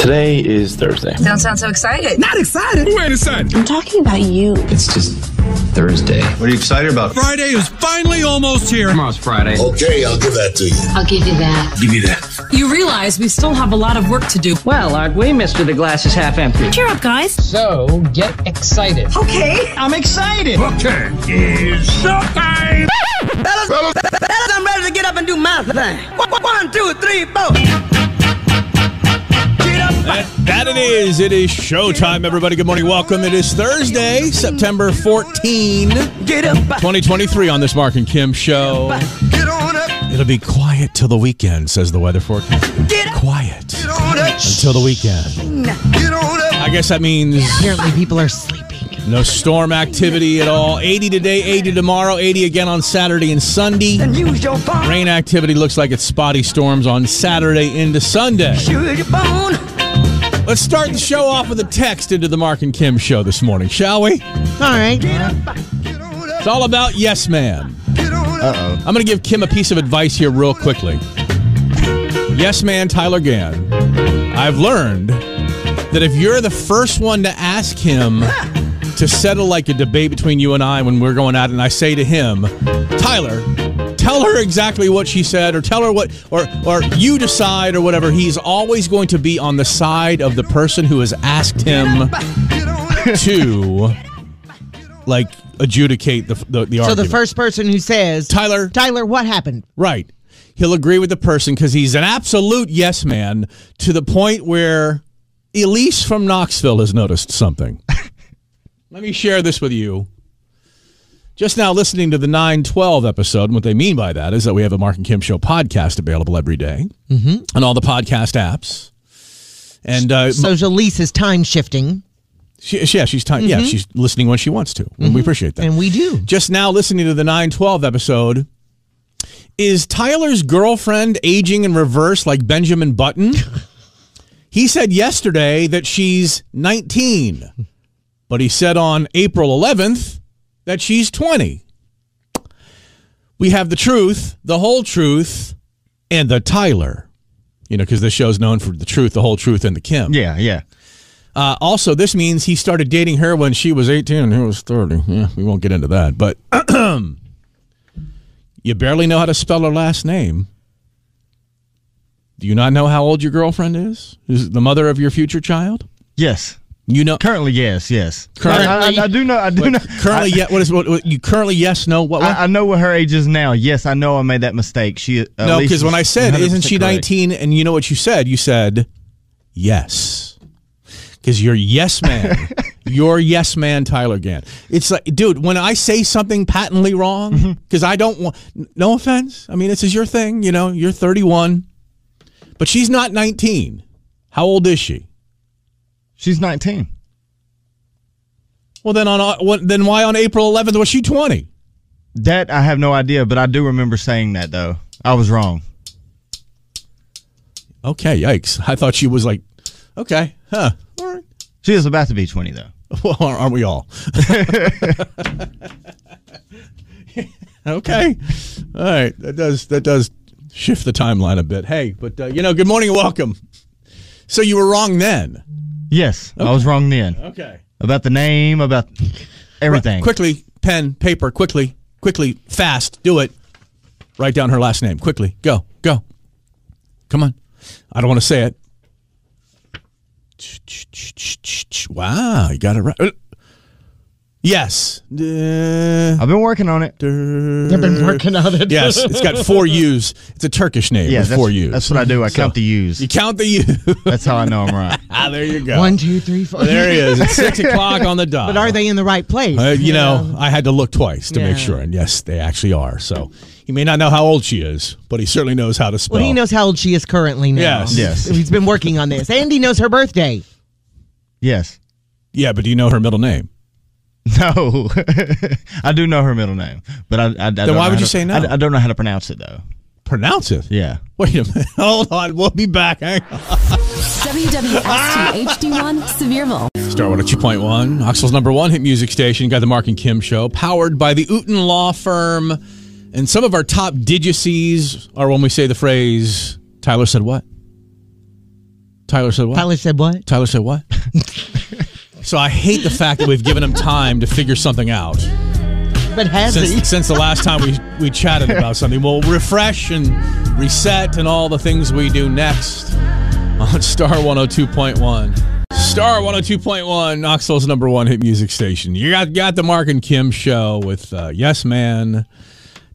Today is Thursday. Don't sound so excited. Not excited. Who ain't excited? I'm talking about you. It's just Thursday. What are you excited about? Friday is finally almost here. Tomorrow's Friday. Okay, I'll give that to you. I'll give you that. Give me that. You realize we still have a lot of work to do. Well, aren't we, Mr. The Glass is Half Empty? Cheer up, guys. So, get excited. Okay. I'm excited. Okay, it's showtime. Fellas, fellas, fellas, I'm ready to get up and do my thing. One, one, two, three, four. Get up. That, that it is. It is showtime, everybody. Good morning. Welcome. It is Thursday, September 14, 2023 on this Marc and Kim show. Get on up. It'll be quiet till the weekend, says the weather forecast. Get. Quiet Get on up. until the weekend. Get on up. I guess that means Apparently, people are sleeping. no storm activity at all. 80 today, 80 tomorrow, 80 again on Saturday and Sunday. And use your phone. Rain activity looks like it's spotty storms on Saturday into Sunday. Use your phone. Let's start the show off with a text into the Marc and Kim show this morning, shall we? All right. Get up. Get on up. It's all about Yes Man. Get on up. Uh-oh. I'm going to give Kim a piece of advice here, real quickly. Yes Man Tyler Gann, I've learned that if you're the first one to ask him to settle like a debate between you and I when we're going it, and I say to him, Tyler, tell her exactly what she said, or tell her what, or or you decide, or whatever. He's always going to be on the side of the person who has asked him Get on up. to like adjudicate the the, the So argument. the first person who says, Tyler, Tyler, what happened? Right. He'll agree with the person because he's an absolute yes man to the point where Elise from Knoxville has noticed something. Let me share this with you. Just now listening to the 912 episode, and what they mean by that is that we have a Marc and Kim Show podcast available every day Mm-hmm. on all the podcast apps. And uh, So Jalise is time shifting, she, yeah, she's time. Yeah, she's listening when she wants to. And we appreciate that. and we do. just now listening to the 912 episode is Tyler's girlfriend aging in reverse like Benjamin Button? he said yesterday that she's 19, but he said on April 11th that she's 20. We have the truth, the whole truth, and the Tyler. You know, because this show's known for the truth, the whole truth, and the Kim. Yeah, yeah. Uh, also, this means he started dating her when she was 18 and he was 30. Yeah, we won't get into that. But you barely know how to spell her last name. Do you not know how old your girlfriend is? Is the mother of your future child? Yes. You know Currently, yes, yes. Currently- I, I, I do know. I do Wait, know. currently. I, yeah, what is what, what you currently? Yes, no. What? what? I, I know what her age is now. Yes, I know I made that mistake. She uh, no, because when I said, "Isn't she correct. 19?" and you know what you said, you said, "Yes," because you're yes man. you're yes man, Tyler Gann. It's like, dude, when I say something patently wrong, Mm-hmm. because I don't want, no offense. I mean, this is your thing. You know, you're 31, but she's not 19. How old is she? She's 19. Well, then on uh, what, then why on April 11th was she 20? That I have no idea, but I do remember saying that though. I was wrong. Okay, yikes! I thought she was like, okay, huh? All right. She is about to be 20 though. Well, aren't we all? okay. All right. That does that does shift the timeline a bit. Hey, but uh, you know, good morning and welcome. So you were wrong then. Yes, I was wrong then Okay. about the name, about everything. Quickly, pen, paper, quickly, quickly, fast. Do it. Write down her last name. Quickly. Go. Go. Come on. I don't want to say it. Wow, you got it right. Yes. Uh, I've been working on it. I've been working on it. Yes, it's got four U's. It's a Turkish name Yeah, with four U's. that's what I do. I So, count the U's. You count the U. That's how I know I'm right. ah, there you go. One, two, three, four. There he is. It's six o'clock on the dot. But are they in the right place? Uh, you know, I had to look twice to make sure, and yes, they actually are. So he may not know how old she is, but he certainly knows how to spell. Well, he knows how old she is currently now. Yes. Yes. He's been working on this. Andy knows her birthday. Yes. Yeah, but do you know her middle name? No, I do know her middle name, but I. I, I then why would you say no? I, I don't know how to pronounce it though. Pronounce it. Yeah. Wait a minute. Hold on. We'll be back. Hang on. WWST HD1 Sevierville. Star 102.1, Knoxville's number one hit music station. Got the Marc and Kim show, powered by the Uten Law Firm. And some of our top digices are when we say the phrase, Tyler said what? Tyler said what? Tyler said what? Tyler said what? So I hate the fact that we've given him time to figure something out But has he? since, since the last time we, we chatted about something. We'll refresh and reset and all the things we do next on Star 102.1. Star 102.1, Knoxville's number one hit music station. You got, got the Marc and Kim show with uh, Yes Man,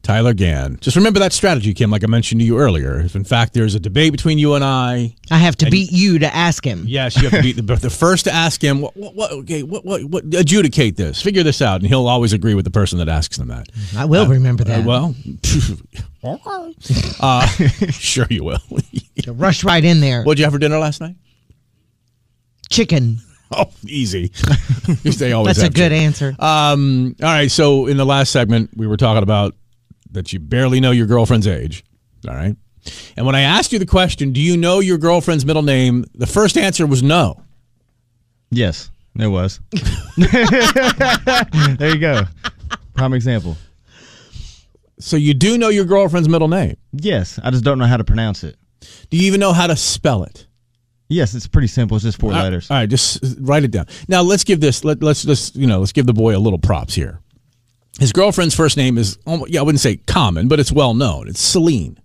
Tyler Gann. Just remember that strategy, Kim, like I mentioned to you earlier. If in fact there's a debate between you and I, I have to beat you to ask him. Yes, you have to be the, the first to ask him. What, what, what, okay, what, what, what, adjudicate this, figure this out, and he'll always agree with the person that asks him that. I will remember that. Uh, well, uh, sure you will. Rush right in there. What'd you have for dinner last night? Chicken. Oh, easy. they always. That's a have good to. answer. Um, all right. So in the last segment, we were talking about that you barely know your girlfriend's age. All right. And when I asked you the question, do you know your girlfriend's middle name? The first answer was no. Yes, it was. there you go. Prime example. So you do know your girlfriend's middle name. Yes, I just don't know how to pronounce it. Do you even know how to spell it? Yes, it's pretty simple. It's just four letters. All right, just write it down. Now let's give this. Let, let's just you know let's give the boy a little props here. His girlfriend's first name is almo- yeah I wouldn't say common, but it's well known. It's Celine,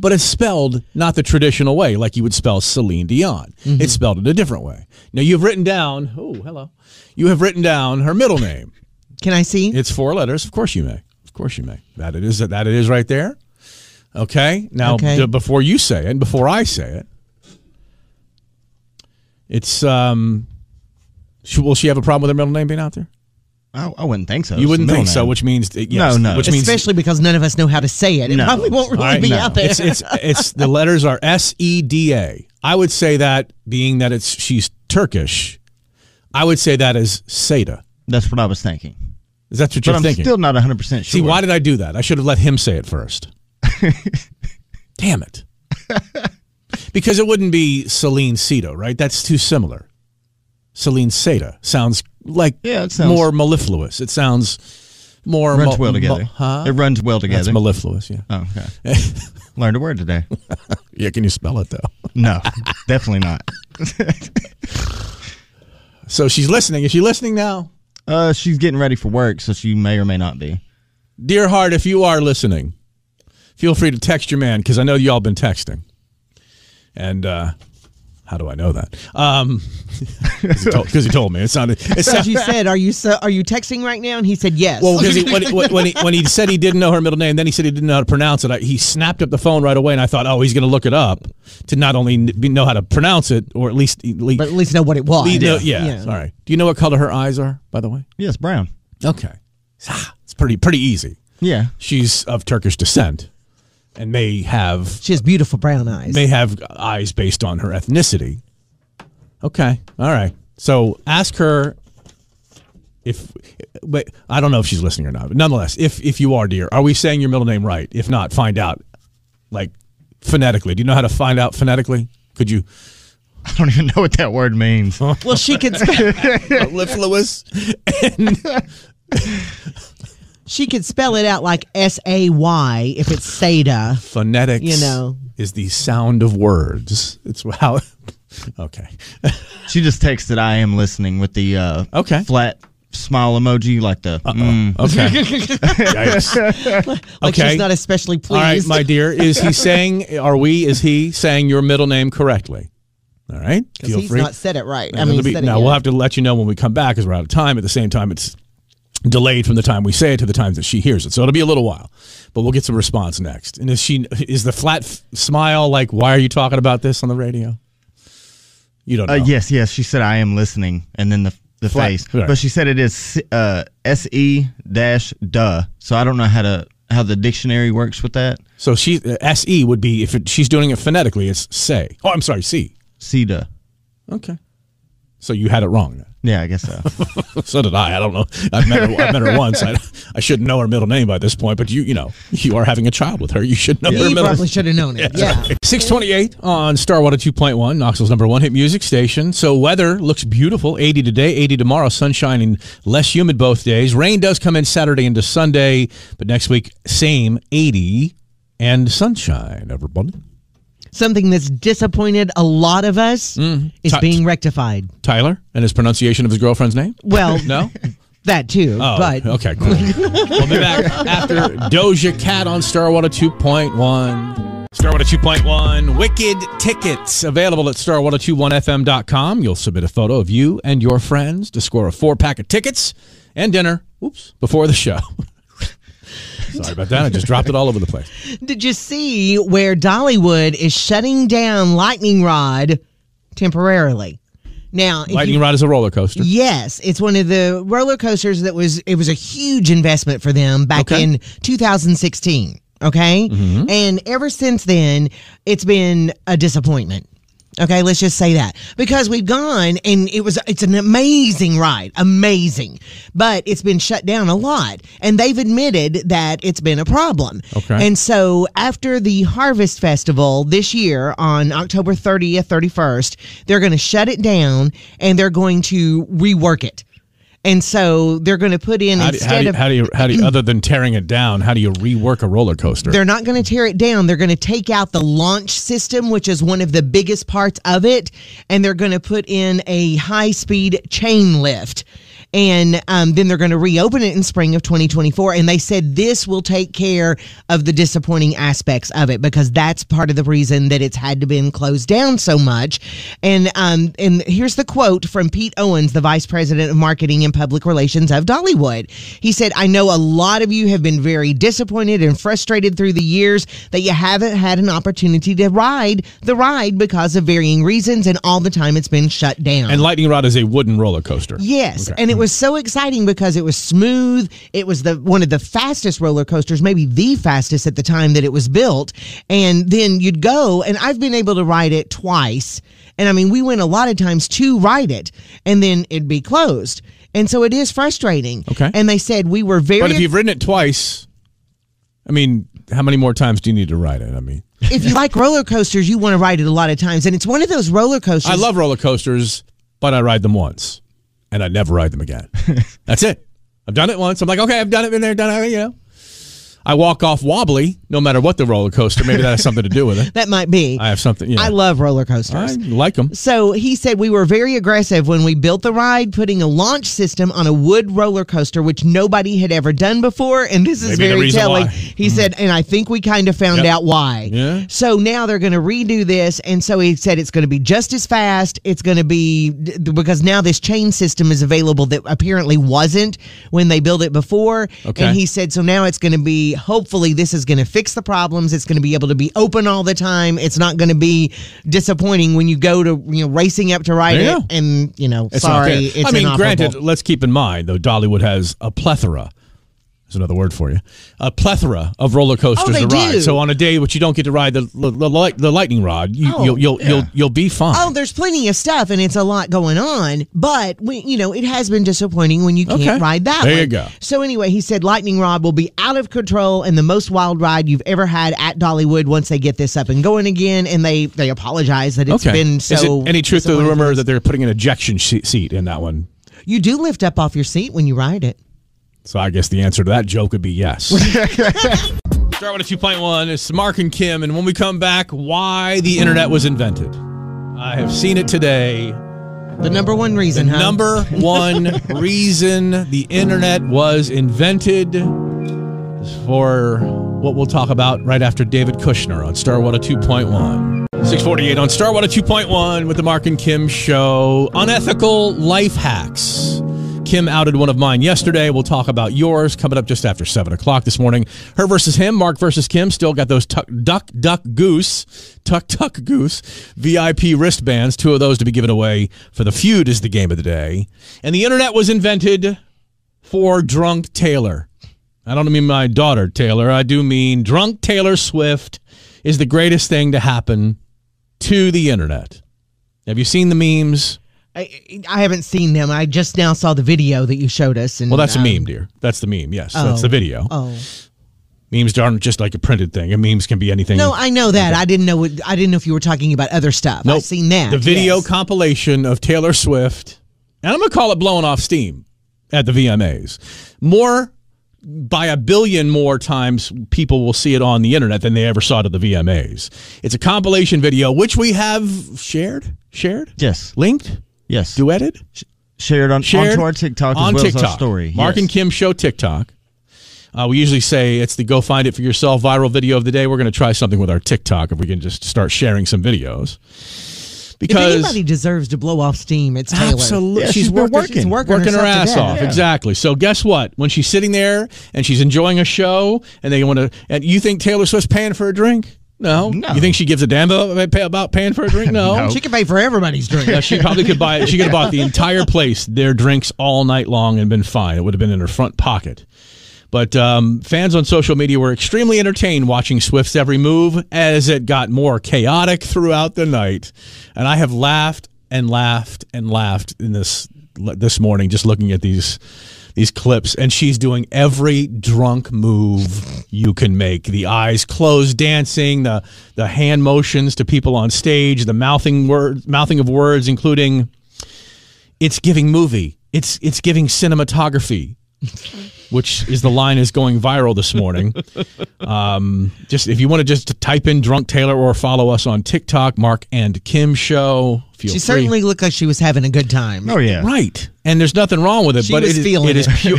but it's spelled not the traditional way, like you would spell Celine Dion. It's spelled in a different way. Now you've written down. Oh, hello. You have written down her middle name. Can I see? It's four letters. Of course you may. Of course you may. That it is. That it is right there. Okay. Now, Okay. d- before you say it, and before I say it, it's um. She, will she have a problem with her middle name being out there? I, I wouldn't think so. You It's wouldn't the think middle so, name. which means uh, that- yes, No, no. Which means Especially because none of us know how to say it. It No. probably won't really All right, be no. out there. It's it's it's the letters are S E D A. I would say that being that it's she's Turkish, I would say that is Seda. That's what I was thinking. Is that what But you're I'm thinking? still not 100 percent sure. See, why did I do that? I should have let him say it first. Damn it. because it wouldn't be Celine Seda, right? That's too similar. Celine Seda sounds like Yeah, it sounds- more mellifluous. It sounds more runs mel- well together? mel- huh? It runs well That's together. mellifluous, yeah. oh, okay. Learned a word today. Yeah, can you spell it though? No, definitely not. So she's listening. Is she listening now? Uh, she's getting ready for work, so she may or may not be. Dear heart, if you are listening, feel free to text your man because I know y'all been texting. And uh, how do I know that? Um, because he, told- 'cause he told me. It sounded. It so sounded you said, "Are you so, are you texting right now?" And he said, "Yes." well, because he, when, when, when he when he said he didn't know her middle name, then he said he didn't know how to pronounce it. I, he snapped up the phone right away, and I thought, oh, he's going to look it up to not only n- be, know how to pronounce it, or at least, at least but at least know what it was. know- yeah. All right. Do you know what color her eyes are, by the way? Yes, Brown. Okay. Ah, It's pretty pretty easy. Yeah. She's of Turkish descent, and may have She has beautiful brown eyes. may have eyes based on her ethnicity. Okay. All right. So ask her if but I don't know if she's listening or not. But nonetheless, if if you are dear, are we saying your middle name right? If not, find out like phonetically. Do you know how to find out phonetically? Could you I don't even know what that word means. well, she can. spe- mellifluous and she could spell it out like S A Y if it's Seda. phonetics You know. is the sound of words. It's how Okay. She just texted, "I am listening" with the uh, Okay. flat smile emoji, like the. mm. Okay. Yikes. Like Okay. she's not especially pleased. All right, my dear. Is he saying, are we, is he saying your middle name correctly? All right. Because he's not said it right. I mean, be- said now, yet. we'll have to let you know when we come back because we're out of time. At the same time, it's delayed from the time we say it to the time that she hears it. So it'll be a little while, but we'll get some response next. And is she, is the flat f- smile like, why are you talking about this on the radio? You don't know. Uh, yes, yes. She said, "I am listening," and then the the Flat- face. right. But she said it is uh, S E dash duh. So I don't know how to how the dictionary works with that. So she, uh, SE would be, if it, she's doing it phonetically, it's say. Oh, I'm sorry, C. C duh. Okay. So you had it wrong then. Yeah, I guess so. So did I. I don't know. I've met her, I've met her once. I, I shouldn't know her middle name by this point, but you, you know, you are having a child with her. You should know her middle. He middle probably should have known it. Yeah. 628 on Star 102.1, Knoxville's number one hit music station. So weather looks beautiful. 80 today, 80 tomorrow, sunshine and less humid both days. Rain does come in Saturday into Sunday, but next week, same 80 and sunshine, everybody. Something that's disappointed a lot of us mm-hmm. is Ti- being rectified. Tyler and his pronunciation of his girlfriend's name? Well, No? that too, Oh, but okay, cool. we'll be back after Doja Cat on Star 102.1. Star 102.1 Wicked Tickets available at star1021fm.com. You'll submit a photo of you and your friends to score a four pack of tickets and dinner. Oops, before the show. Sorry about that. I just dropped it all over the place. Did you see where Dollywood is shutting down Lightning Rod temporarily? Now, Lightning you- Rod is a roller coaster. Yes, it's one of the roller coasters that was it was a huge investment for them back Okay. in 2016. Okay, mm-hmm. and ever since then, it's been a disappointment. Okay, let's just say that because we've gone and it was it's an amazing ride, amazing, but it's been shut down a lot, and they've admitted that it's been a problem. Okay. and so after the Harvest Festival this year on October 30th, 31st, they're going to shut it down and they're going to rework it. And so they're going to put in How do, instead how, do of how do you, how do you, other than tearing it down, how do you rework a roller coaster? they're not going to tear it down. They're going to take out the launch system, which is one of the biggest parts of it, and they're going to put in a high speed chain lift. And um, then they're going to reopen it in spring of 2024. And they said this will take care of the disappointing aspects of it because that's part of the reason that it's had to been closed down so much. And um, and here's the quote from Pete Owens, the vice president of marketing and public relations of Dollywood. He said, "I know a lot of you have been very disappointed and frustrated through the years that you haven't had an opportunity to ride the ride because of varying reasons, and all the time it's been shut down." and Lightning Rod is a wooden roller coaster. Yes, Okay. and it was so exciting because it was smooth. It was the one of the fastest roller coasters, maybe the fastest at the time that it was built. And then you'd go, and I've been able to ride it twice. And I mean, we went a lot of times to ride it, and then it'd be closed. And so it is frustrating. Okay. And they said we were very. But if you've ridden it twice, I mean, how many more times do you need to ride it? I mean, if you like roller coasters, you want to ride it a lot of times, and it's one of those roller coasters. I love roller coasters, but I ride them once, and I never ride them again. That's it. I've done it once. I'm like, okay, I've done it, been there, done it. You know, I walk off wobbly, no matter what the roller coaster. Maybe that has something to do with it. that might be. I have something. Know, I love roller coasters. I like them. So he said we were very aggressive when we built the ride, putting a launch system on a wood roller coaster, which nobody had ever done before. And this is Maybe the very reason telling. why. He mm-hmm. said, and I think we kind of found Yep. out why. Yeah. So now they're going to redo this. And so he said it's going to be just as fast. It's going to be because now this chain system is available that apparently wasn't when they built it before. Okay. And he said, so now it's going to be, hopefully, this is going to fix the problems. It's going to be able to be open all the time. It's not going to be disappointing when you go to, you know, racing up to ride you it. And, you know, It's sorry, it's. I mean, inoperable. granted, let's keep in mind though, Dollywood has a plethora. There's another word for you. A plethora of roller oh, coasters Oh, to ride. do. So on a day which you don't get to ride the the, the, the lightning rod, you, Oh, you'll you'll, you'll you'll be fine. Oh, there's plenty of stuff, and it's a lot going on. But we, you know, it has been disappointing when you can't Okay. ride that. There one. you go. So anyway, he said Lightning Rod will be out of control and the most wild ride you've ever had at Dollywood once they get this up and going again. And they they apologize that it's okay. been so. Is it any truth to the rumor that they're putting an ejection seat in that one? you do lift up off your seat when you ride it? So I guess the answer to that joke would be yes. Start with a 2.1. It's Marc and Kim. And when we come back, why the internet was invented. I have seen it today. The number one reason, huh? Number one reason the internet was invented is for what we'll talk about right after David Kushner on Star 102.1. 648 on Star 102.1 with the Marc and Kim show. Unethical life hacks. Kim outed one of mine yesterday. We'll talk about yours coming up just after 7 o'clock this morning. Her versus him, Marc versus Kim. Still got those tuck, duck, duck, goose, tuck, tuck, goose VIP wristbands. Two of those to be given away for the feud is the game of the day. And the internet was invented for drunk Taylor. I don't mean my daughter Taylor. I do mean drunk Taylor Swift is the greatest thing to happen to the internet. Have you seen the memes? I, I haven't seen them. I just now saw the video that you showed us. And Well, that's a um, meme, dear. That's the meme. Yes, that's oh. the video. Oh Memes aren't just like a printed thing. And memes can be anything. no, I know that. I didn't know. What, I didn't know if you were talking about other stuff. Nope. I've seen that. The video yes. compilation of Taylor Swift, and I'm going to call it blowing off steam at the VMAs. More by a billion more times people will see it on the internet than they ever saw it at the VMAs. It's a compilation video which we have shared, shared, Yes. linked, Yes. duetted, shared on shared onto our TikTok as on well TikTok. as our story. Marc Yes. and Kim show TikTok. Uh, we usually say it's the go find it for yourself viral video of the day. We're going to try something with our TikTok if we can just start sharing some videos. If Because anybody deserves to blow off steam, it's Taylor. Absolutely. Yeah, she's, she's been working, working. She's working, working her herself ass death. off. Exactly. So guess what? When she's sitting there and she's enjoying a show and they want to, and you think Taylor Swift's paying for a drink? No. No. You think she gives a damn about, about paying for a drink? No. No. She can pay for everybody's drink. Yeah, she probably could buy. She could have bought the entire place their drinks all night long and been fine. It would have been in her front pocket. But um, fans on social media were extremely entertained watching Swift's every move as it got more chaotic throughout the night. And I have laughed and laughed and laughed in this this morning just looking at these these clips and she's doing every drunk move you can make. The eyes closed dancing the the hand motions to people on stage the mouthing words mouthing of words including it's giving movie. It's it's giving cinematography which is the line is going viral this morning um, just if you want to just type in drunk taylor or follow us on tiktok marc and kim show feel She free. certainly looked like she was having a good time. Oh yeah. Right. And there's nothing wrong with it, She but was it is, feeling it is it. pure.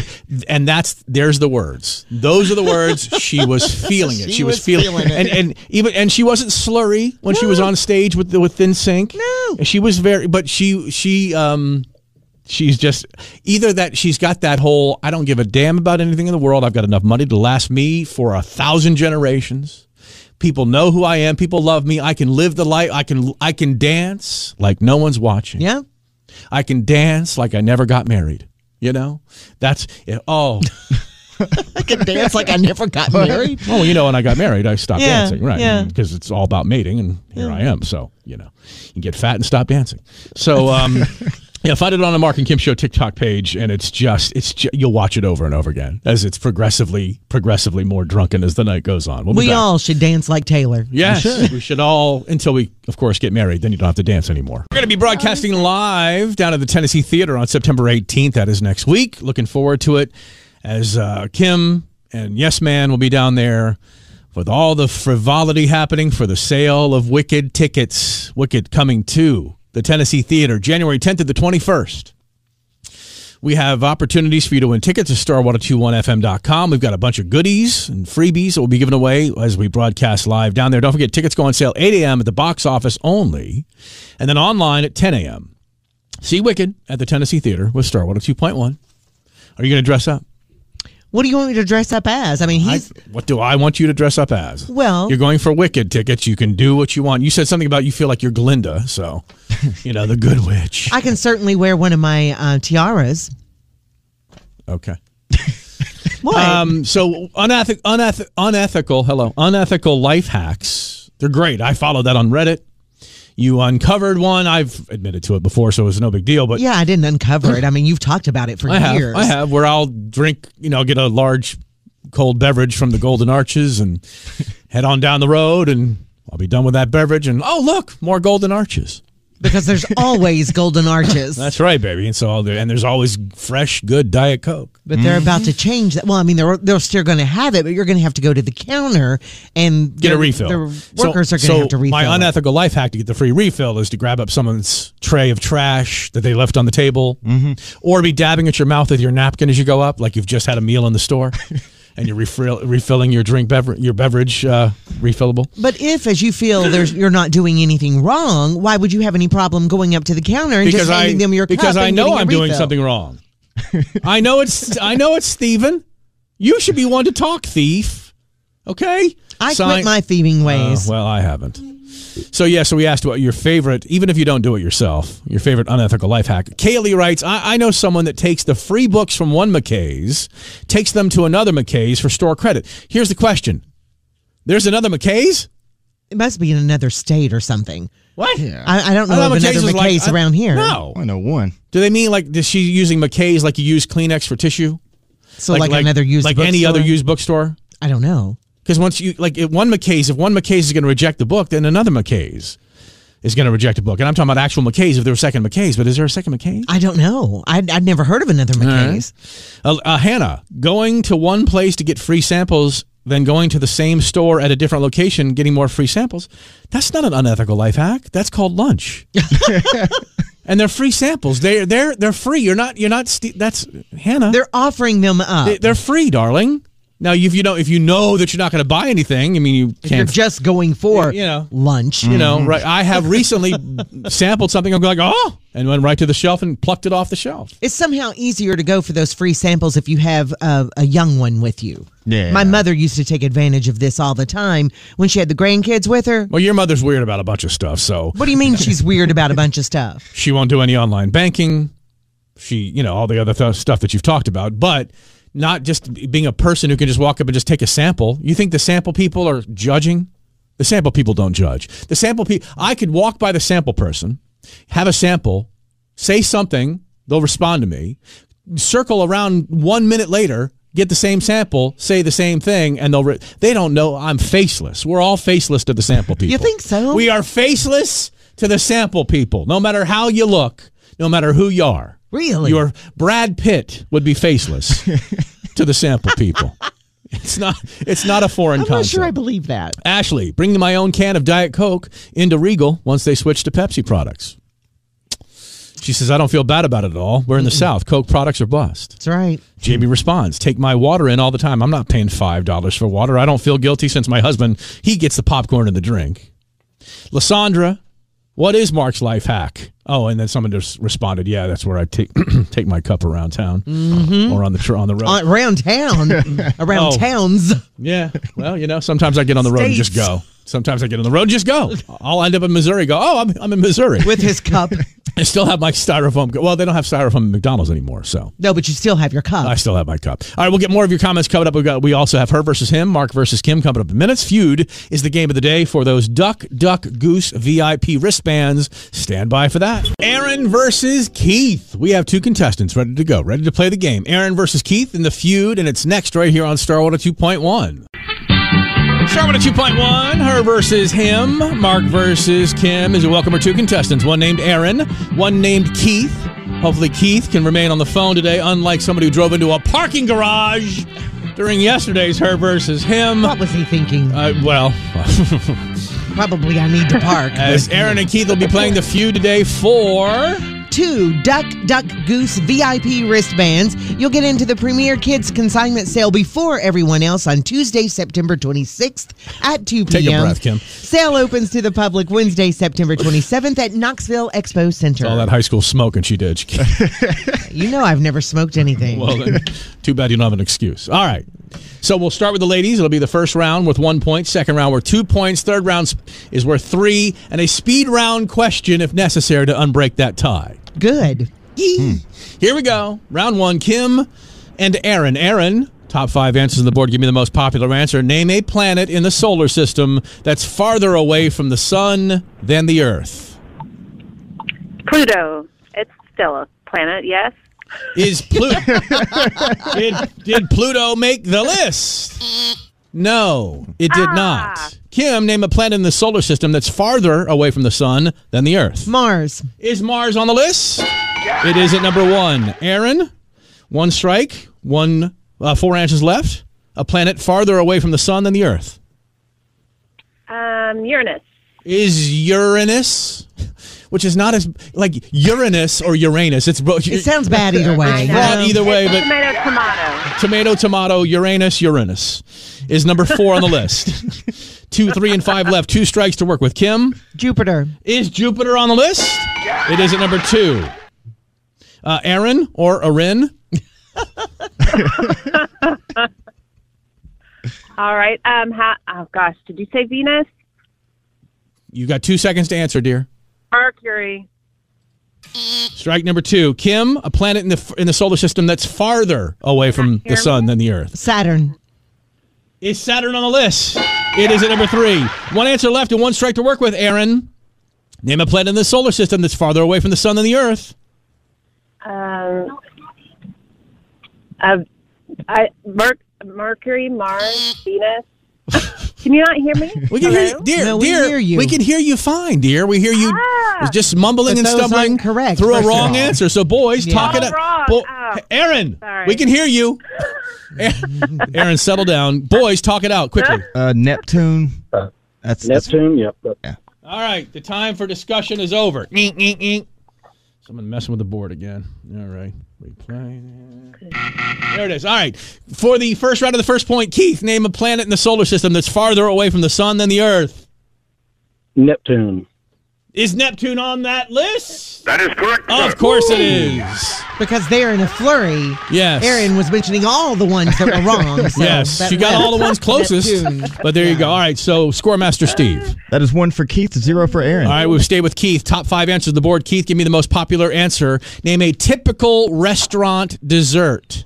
And that's there's the words. Those are the words. She was feeling it. She She, was, was feeling, feeling it. And and even and she wasn't slurry when she was on stage with the with NSYNC. No. She was very. But she she um. She's just either that she's got that whole I don't give a damn about anything in the world. I've got enough money to last me for a thousand generations. People know who I am. People love me. I can live the life. I can I can dance like no one's watching. Yeah. I can dance like I never got married. You know, that's yeah, oh I can dance like I never got married. oh. You know, when I got married, I stopped Yeah, dancing, right? yeah. Because it's all about mating, and here I am. So you know, you get fat and stop dancing. So um, yeah, find it on the Marc and Kim Show TikTok page, and it's just it's ju- you'll watch it over and over again as it's progressively progressively more drunken as the night goes on. We'll We back. all should dance like Taylor. Yes, we should. all until we, of course, get married. Then you don't have to dance anymore. We're going to be broadcasting live down at the Tennessee Theater on September 18th. That is next week. Looking forward to it. As uh, Kim and Yes Man will be down there with all the frivolity happening for the sale of Wicked tickets. Wicked coming to the Tennessee Theater January 10th to the 21st. We have opportunities for you to win tickets at star1021fm.com. We've got a bunch of goodies and freebies that will be given away as we broadcast live down there. Don't forget, tickets go on sale 8 a.m. at the box office only, and then online at 10 a.m. See Wicked at the Tennessee Theater with Star 2.1. Are you going to dress up? What do you want me to dress up as? I mean, I, he's what do I want you to dress up as? Well- you're going for Wicked tickets. You can do what you want. You said something about you feel like you're Glinda, so you know the Good Witch. I can certainly wear one of my uh, tiaras. Okay. What? Um, so unethic, uneth- unethical, hello, unethical life hacks. They're great. I follow that on Reddit. You uncovered one. I've admitted to it before, so it was no big deal. But yeah, I didn't uncover it. I mean, you've talked about it for I have, years. I have, where I'll drink, you know, get a large cold beverage from the Golden Arches and head on down the road, and I'll be done with that beverage. And oh, look, more Golden Arches. Because there's always golden arches. That's right, baby. And so, I'll do, and there's always fresh, good Diet Coke. but they're about to change that. Well, I mean, they're they're still going to have it, but you're going to have to go to the counter and get a refill. The So- workers are going to so have to refill. My it. unethical life hack to get the free refill is to grab up someone's tray of trash that they left on the table, Mm-hmm. or be dabbing at your mouth with your napkin as you go up, like you've just had a meal in the store, and you're refill, refilling your drink beverage, your beverage uh, refillable. But if, as you feel, there's you're not doing anything wrong, why would you have any problem going up to the counter and Because just handing I them your because cup Because I know I'm doing something wrong. I know it's I know it's Steven. You should be one to talk, thief. Okay, I Sign- quit my thieving ways. Oh, well, I haven't. So yeah, so we asked what your favorite, even if you don't do it yourself, your favorite unethical life hack. Kaylee writes, I, I know someone that takes the free books from one McKay's, takes them to another McKay's for store credit. Here's the question: There's another McKay's. it must be in another state or something. What? I, I don't know I of thought another was McKay's like- I- around here. No. I know one. Do they mean like is she using McKay's like you use Kleenex for tissue? So like, another used like any bookstore? other used bookstore? I don't know. Because once you like if one McKay's, if one McKay's is going to reject the book, then another McKay's is going to reject a book. And I'm talking about actual McKays if there were second McKays, but is there a second McKay? I don't know. I'd, I'd never heard of another McKay's. Uh, uh, Hannah, going to one place to get free samples, then going to the same store at a different location, getting more free samples. That's not an unethical life hack. That's called lunch. and they're free samples. They're they're they're free. You're not you're not. That's Hannah. They're offering them up. They- they're free, darling. Now, if you know if you know that you're not going to buy anything, I mean, you if you're can't. just going for You know. lunch. you know, mm-hmm. right? I have recently sampled something. I'm like, oh, and went right to the shelf and plucked it off the shelf. It's somehow easier to go for those free samples if you have a, a young one with you. Yeah. My mother used to take advantage of this all the time when she had the grandkids with her. Well, your mother's weird about a bunch of stuff, so What do you mean she's weird about a bunch of stuff? she won't do any online banking. She, you know, all the other th- stuff that you've talked about, but not just being a person who can just walk up and just take a sample. You think the sample people are judging? The sample people don't judge. The sample people, I could walk by the sample person, have a sample, say something, they'll respond to me, circle around one minute later, get the same sample, say the same thing, and they'll. Re- they don't know I'm faceless. We're all faceless to the sample people. You think so? We are faceless to the sample people. No matter how you look, no matter who you are. Really? Your Brad Pitt would be faceless to the sample people. It's not. It's not a foreign country. I'm not sure I believe that. Ashley, bring my own can of Diet Coke into Regal once they switch to Pepsi products. She says, I don't feel bad about it at all. We're in the South. Coke products are bust. That's right. Jamie responds, take my water in all the time. I'm not paying $5 for water. I don't feel guilty since my husband, he gets the popcorn and the drink. Lysandra, what is Marc's life hack? Oh, and then someone just responded, yeah, that's where I take take my cup around town or on the tr- on the road. Uh, around town, around Oh. towns. Yeah. Well, you know, sometimes I get on the road and just go. Sometimes I get on the road and just go. I'll end up in Missouri. Go. Oh, I'm, I'm in Missouri. with his cup. I still have my styrofoam. Well, they don't have styrofoam at McDonald's anymore, so No, but you still have your cup. I still have my cup. All right, we'll get more of your comments coming up. We got. We also have her versus him, Marc versus Kim coming up in minutes. Feud is the game of the day for those Duck Duck Goose VIP wristbands. Stand by for that. Aaron versus Keith. We have two contestants ready to go, ready to play the game. Aaron versus Keith in the feud, and it's next right here on Star 102.1. Star 102.1, her versus him, Marc versus Kim. As you welcome our two contestants, one named Aaron, one named Keith. Hopefully, Keith can remain on the phone today, unlike somebody who drove into a parking garage during yesterday's her versus him. what was he thinking? Uh, well, Probably I need to park. as Aaron and Keith will be playing the feud today for. two Duck Duck Goose VIP wristbands. You'll get into the Premier Kids consignment sale before everyone else on Tuesday, September 26th at 2 p.m. Take a breath, Kim. Sale opens to the public Wednesday, September 27th at Knoxville Expo Center. All that high school smoking she did. She- You know I've never smoked anything. Well, then, too bad you don't have an excuse. All right. So we'll start with the ladies. It'll be the first round with one point, second round worth two points, third round is worth three, and a speed round question if necessary to unbreak that tie. Good. Yee. Hmm. Here we go. Round one Kim and Aaron. Aaron, top five answers on the board. Give me the most popular answer. Name a planet in the solar system that's farther away from the sun than the Earth. Pluto. It's still a planet, yes. Is Pluto did, did Pluto make the list? No, it did Ah. not. Kim, name a planet in the solar system that's farther away from the sun than the Earth. Mars. Is Mars on the list? It is at number one. Aaron, one strike, one uh, four answers left. A planet farther away from the sun than the Earth. Um, Uranus. Is Uranus, which is not as like Uranus or Uranus. It's bro- It sounds bad either way. Wrong either way, but Tomato, tomato. tomato, tomato, Uranus, Uranus is number four on the list. Two, three, and five left. Two strikes to work with. Kim, Jupiter. is Jupiter on the list? It is at number two. Uh, Aaron or Arin? All right. Um, ha- oh gosh, did you say Venus? You got two seconds to answer, dear. Mercury. Strike number two. Kim, a planet in the in the solar system that's farther away from the sun than the Earth. Saturn. Is Saturn on the list? It is at number three. One answer left and one strike to work with, Aaron. Name a planet in the solar system that's farther away from the sun than the Earth. Um, uh, I Mer- Mercury, Mars, Venus. Can you not hear me? We can hear you, dear. No, we dear, hear you. We can hear you fine, dear. We hear you Ah. just mumbling and stumbling correct, through a wrong answer. So, boys, talk it All up. Bo- Oh. Aaron, Sorry. we can hear you. Aaron, settle down. Boys, talk it out quickly. Uh, Neptune. That's, that's Neptune, yep. All right, the time for discussion is over. Eek, eek, eek. Someone messing with the board again. All right. Replay. There it is. All right. For the first round of the first point, Keith, name a planet in the solar system that's farther away from the sun than the Earth. Neptune. Is Neptune on that list? That is correct. Of course it is. Because they're in a flurry. Yes. Aaron was mentioning all the ones that were wrong. So yes, that she got all the ones closest. Neptune. But there you go. All right, so Scoremaster ah. Steve. that is one for Keith, zero for Aaron. All right, we've stayed with Keith. Top five answers on the board. Keith, give me the most popular answer. Name a typical restaurant dessert.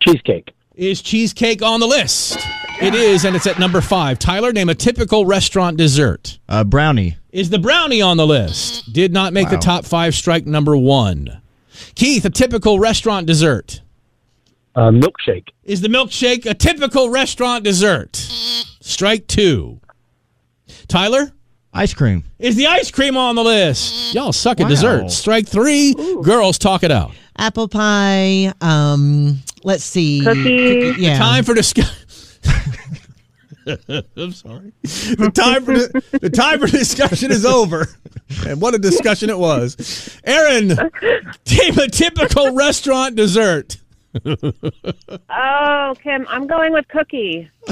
Cheesecake. Is cheesecake on the list? It is, and it's at number five. Tyler, name a typical restaurant dessert. Uh, brownie. Is the brownie on the list? Did not make the top five. Strike number one. Keith, a typical restaurant dessert. Uh, milkshake. Is the milkshake a typical restaurant dessert? Strike two. Tyler, Ice cream. is the ice cream on the list? Y'all suck at Wow. desserts. Strike three. Girls, talk it out. Apple pie. Um, let's see. Cookie. Yeah. Time for discussion. I'm sorry. The time for the, the time for discussion is over, and what a discussion it was. Aaron, name a typical restaurant dessert. Oh, Kim, I'm going with cookie.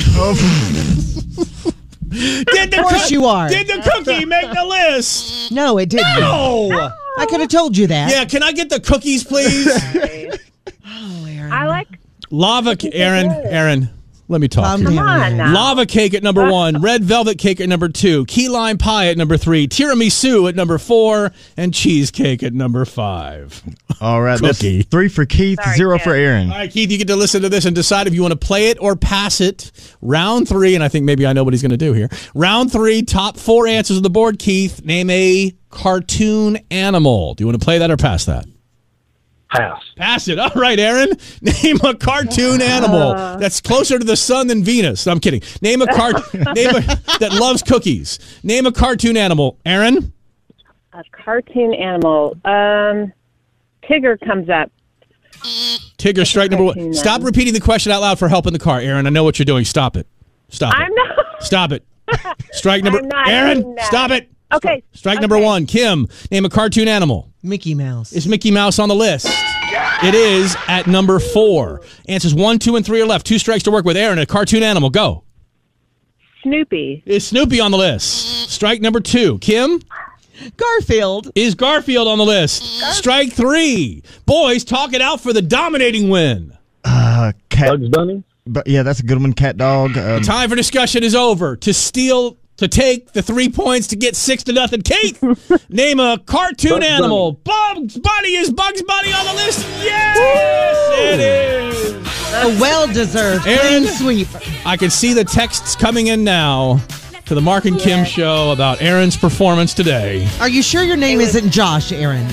Did the Of course you are. Did the cookie make the list? No, it didn't. No. I could have told you that. Yeah, can I get the cookies, please? Oh, Aaron. I like. Lava, Aaron, Aaron. Let me talk. Calm here. Come on now. Lava cake at number one, red velvet cake at number two, key lime pie at number three, tiramisu at number four, and cheesecake at number five. All right. That's Cookie. three for Keith, Sorry, zero Ken. for Aaron. All right, Keith, you get to listen to this and decide if you want to play it or pass it. Round three, and I think maybe I know what he's going to do here. Round three, top four answers on the board. Keith, name a cartoon animal. Do you want to play that or pass that? Pass. Pass it. All right, Aaron. Name a cartoon animal that's closer to the sun than Venus. I'm kidding. Name a cart name a, that loves cookies. Name a cartoon animal. Aaron. A cartoon animal. Um, Tigger comes up. Tigger strike number one. Cartoon Stop animal. repeating the question out loud for help in the car, Aaron. I know what you're doing. Stop it. Stop it. I'm not. Stop it. Strike number. I'm not Aaron, stop it. Okay. Strike number one. Kim, name a cartoon animal. Mickey Mouse. Is Mickey Mouse on the list? It is at number four. Answers one, two, and three are left. Two strikes to work with. Aaron, a cartoon animal. Go. Snoopy. Is Snoopy on the list? Strike number two. Kim, Garfield. is Garfield on the list? Strike three. Boys, talk it out for the dominating win. Uh, cat. Bugs Bunny. But yeah, that's a good one. Cat dog. Um, Time for discussion is over. To steal, to take the three points to get six to nothing. Keith, name a cartoon Bugs animal. Bugs Bunny is Bugs Bunny on the list. Yes, it is. A well-deserved Aaron. clean sweep. I can see the texts coming in now to the Marc and Kim show about Aaron's performance today. Are you sure your name isn't Josh, Aaron?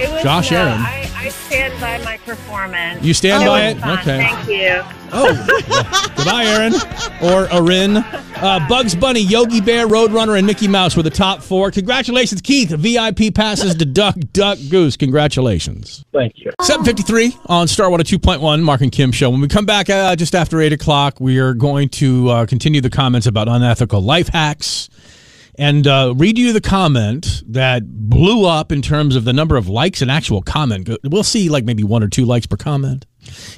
It was, Josh no, Aaron. I, I stand by my performance. You stand It by it? fun. Okay. Thank you. Oh, goodbye, Aaron or Arin. Uh, Bugs Bunny, Yogi Bear, Roadrunner, and Mickey Mouse were the top four. Congratulations, Keith. VIP passes to Duck, Duck, Goose. Congratulations. Thank you. 753 on Star 102.1, Marc and Kim show. When we come back uh, just after 8 o'clock, we are going to uh, continue the comments about unethical life hacks and uh, read you the comment that blew up in terms of the number of likes and actual comment. We'll see like maybe one or two likes per comment.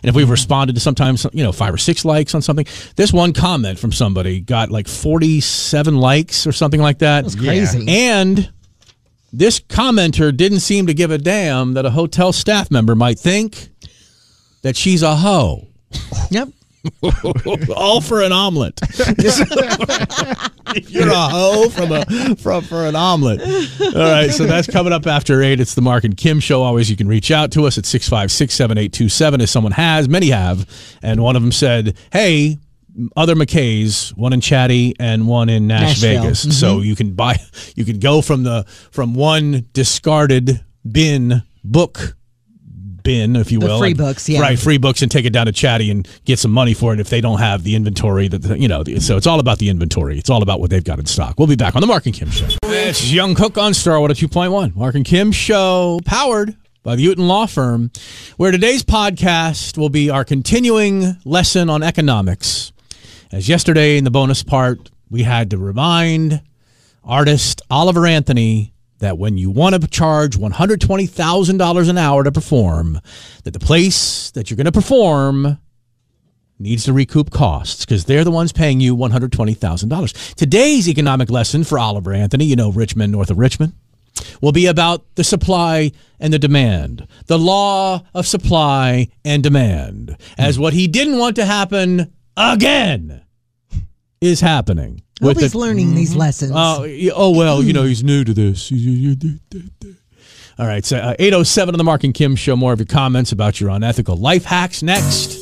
And if we've responded to sometimes, you know, five or six likes on something, this one comment from somebody got like 47 likes or something like that. That's crazy. And this commenter didn't seem to give a damn that a hotel staff member might think that she's a hoe. Yep. All for an omelet. You're a hoe from a from for an omelet. All right, so that's coming up after eight. It's the Marc and Kim show. Always, you can reach out to us at six five six seven eight two seven. As someone has, many have, and one of them said, "Hey." Other McKays, one in Chatty and one in Nash Nashville. Vegas. So mm-hmm. you can buy, you can go from the from one discarded bin book bin, if you The will. free like- books, yeah. Right, free books, and take it down to Chatty and get some money for it if they don't have the inventory that you know. So it's all about the inventory. It's all about what they've got in stock. We'll be back on the Marc and Kim show. It's Jung Kook on Star 102.1. Marc and Kim show powered by the Uton Law Firm, where today's podcast will be our continuing lesson on economics. As yesterday in the bonus part, we had to remind artist Oliver Anthony that when you want to charge $120,000 an hour to perform, that the place that you're going to perform needs to recoup costs because they're the ones paying you $120,000. Today's economic lesson for Oliver Anthony, you know, Richmond, north of Richmond, will be about the supply and the demand, the law of supply and demand, as hmm. what he didn't want to happen again is happening. Hope with he's the- learning these lessons. Oh, oh well, you know he's new to this. All right, so uh, 807 on the Marc and Kim show. More of your comments about your unethical life hacks next.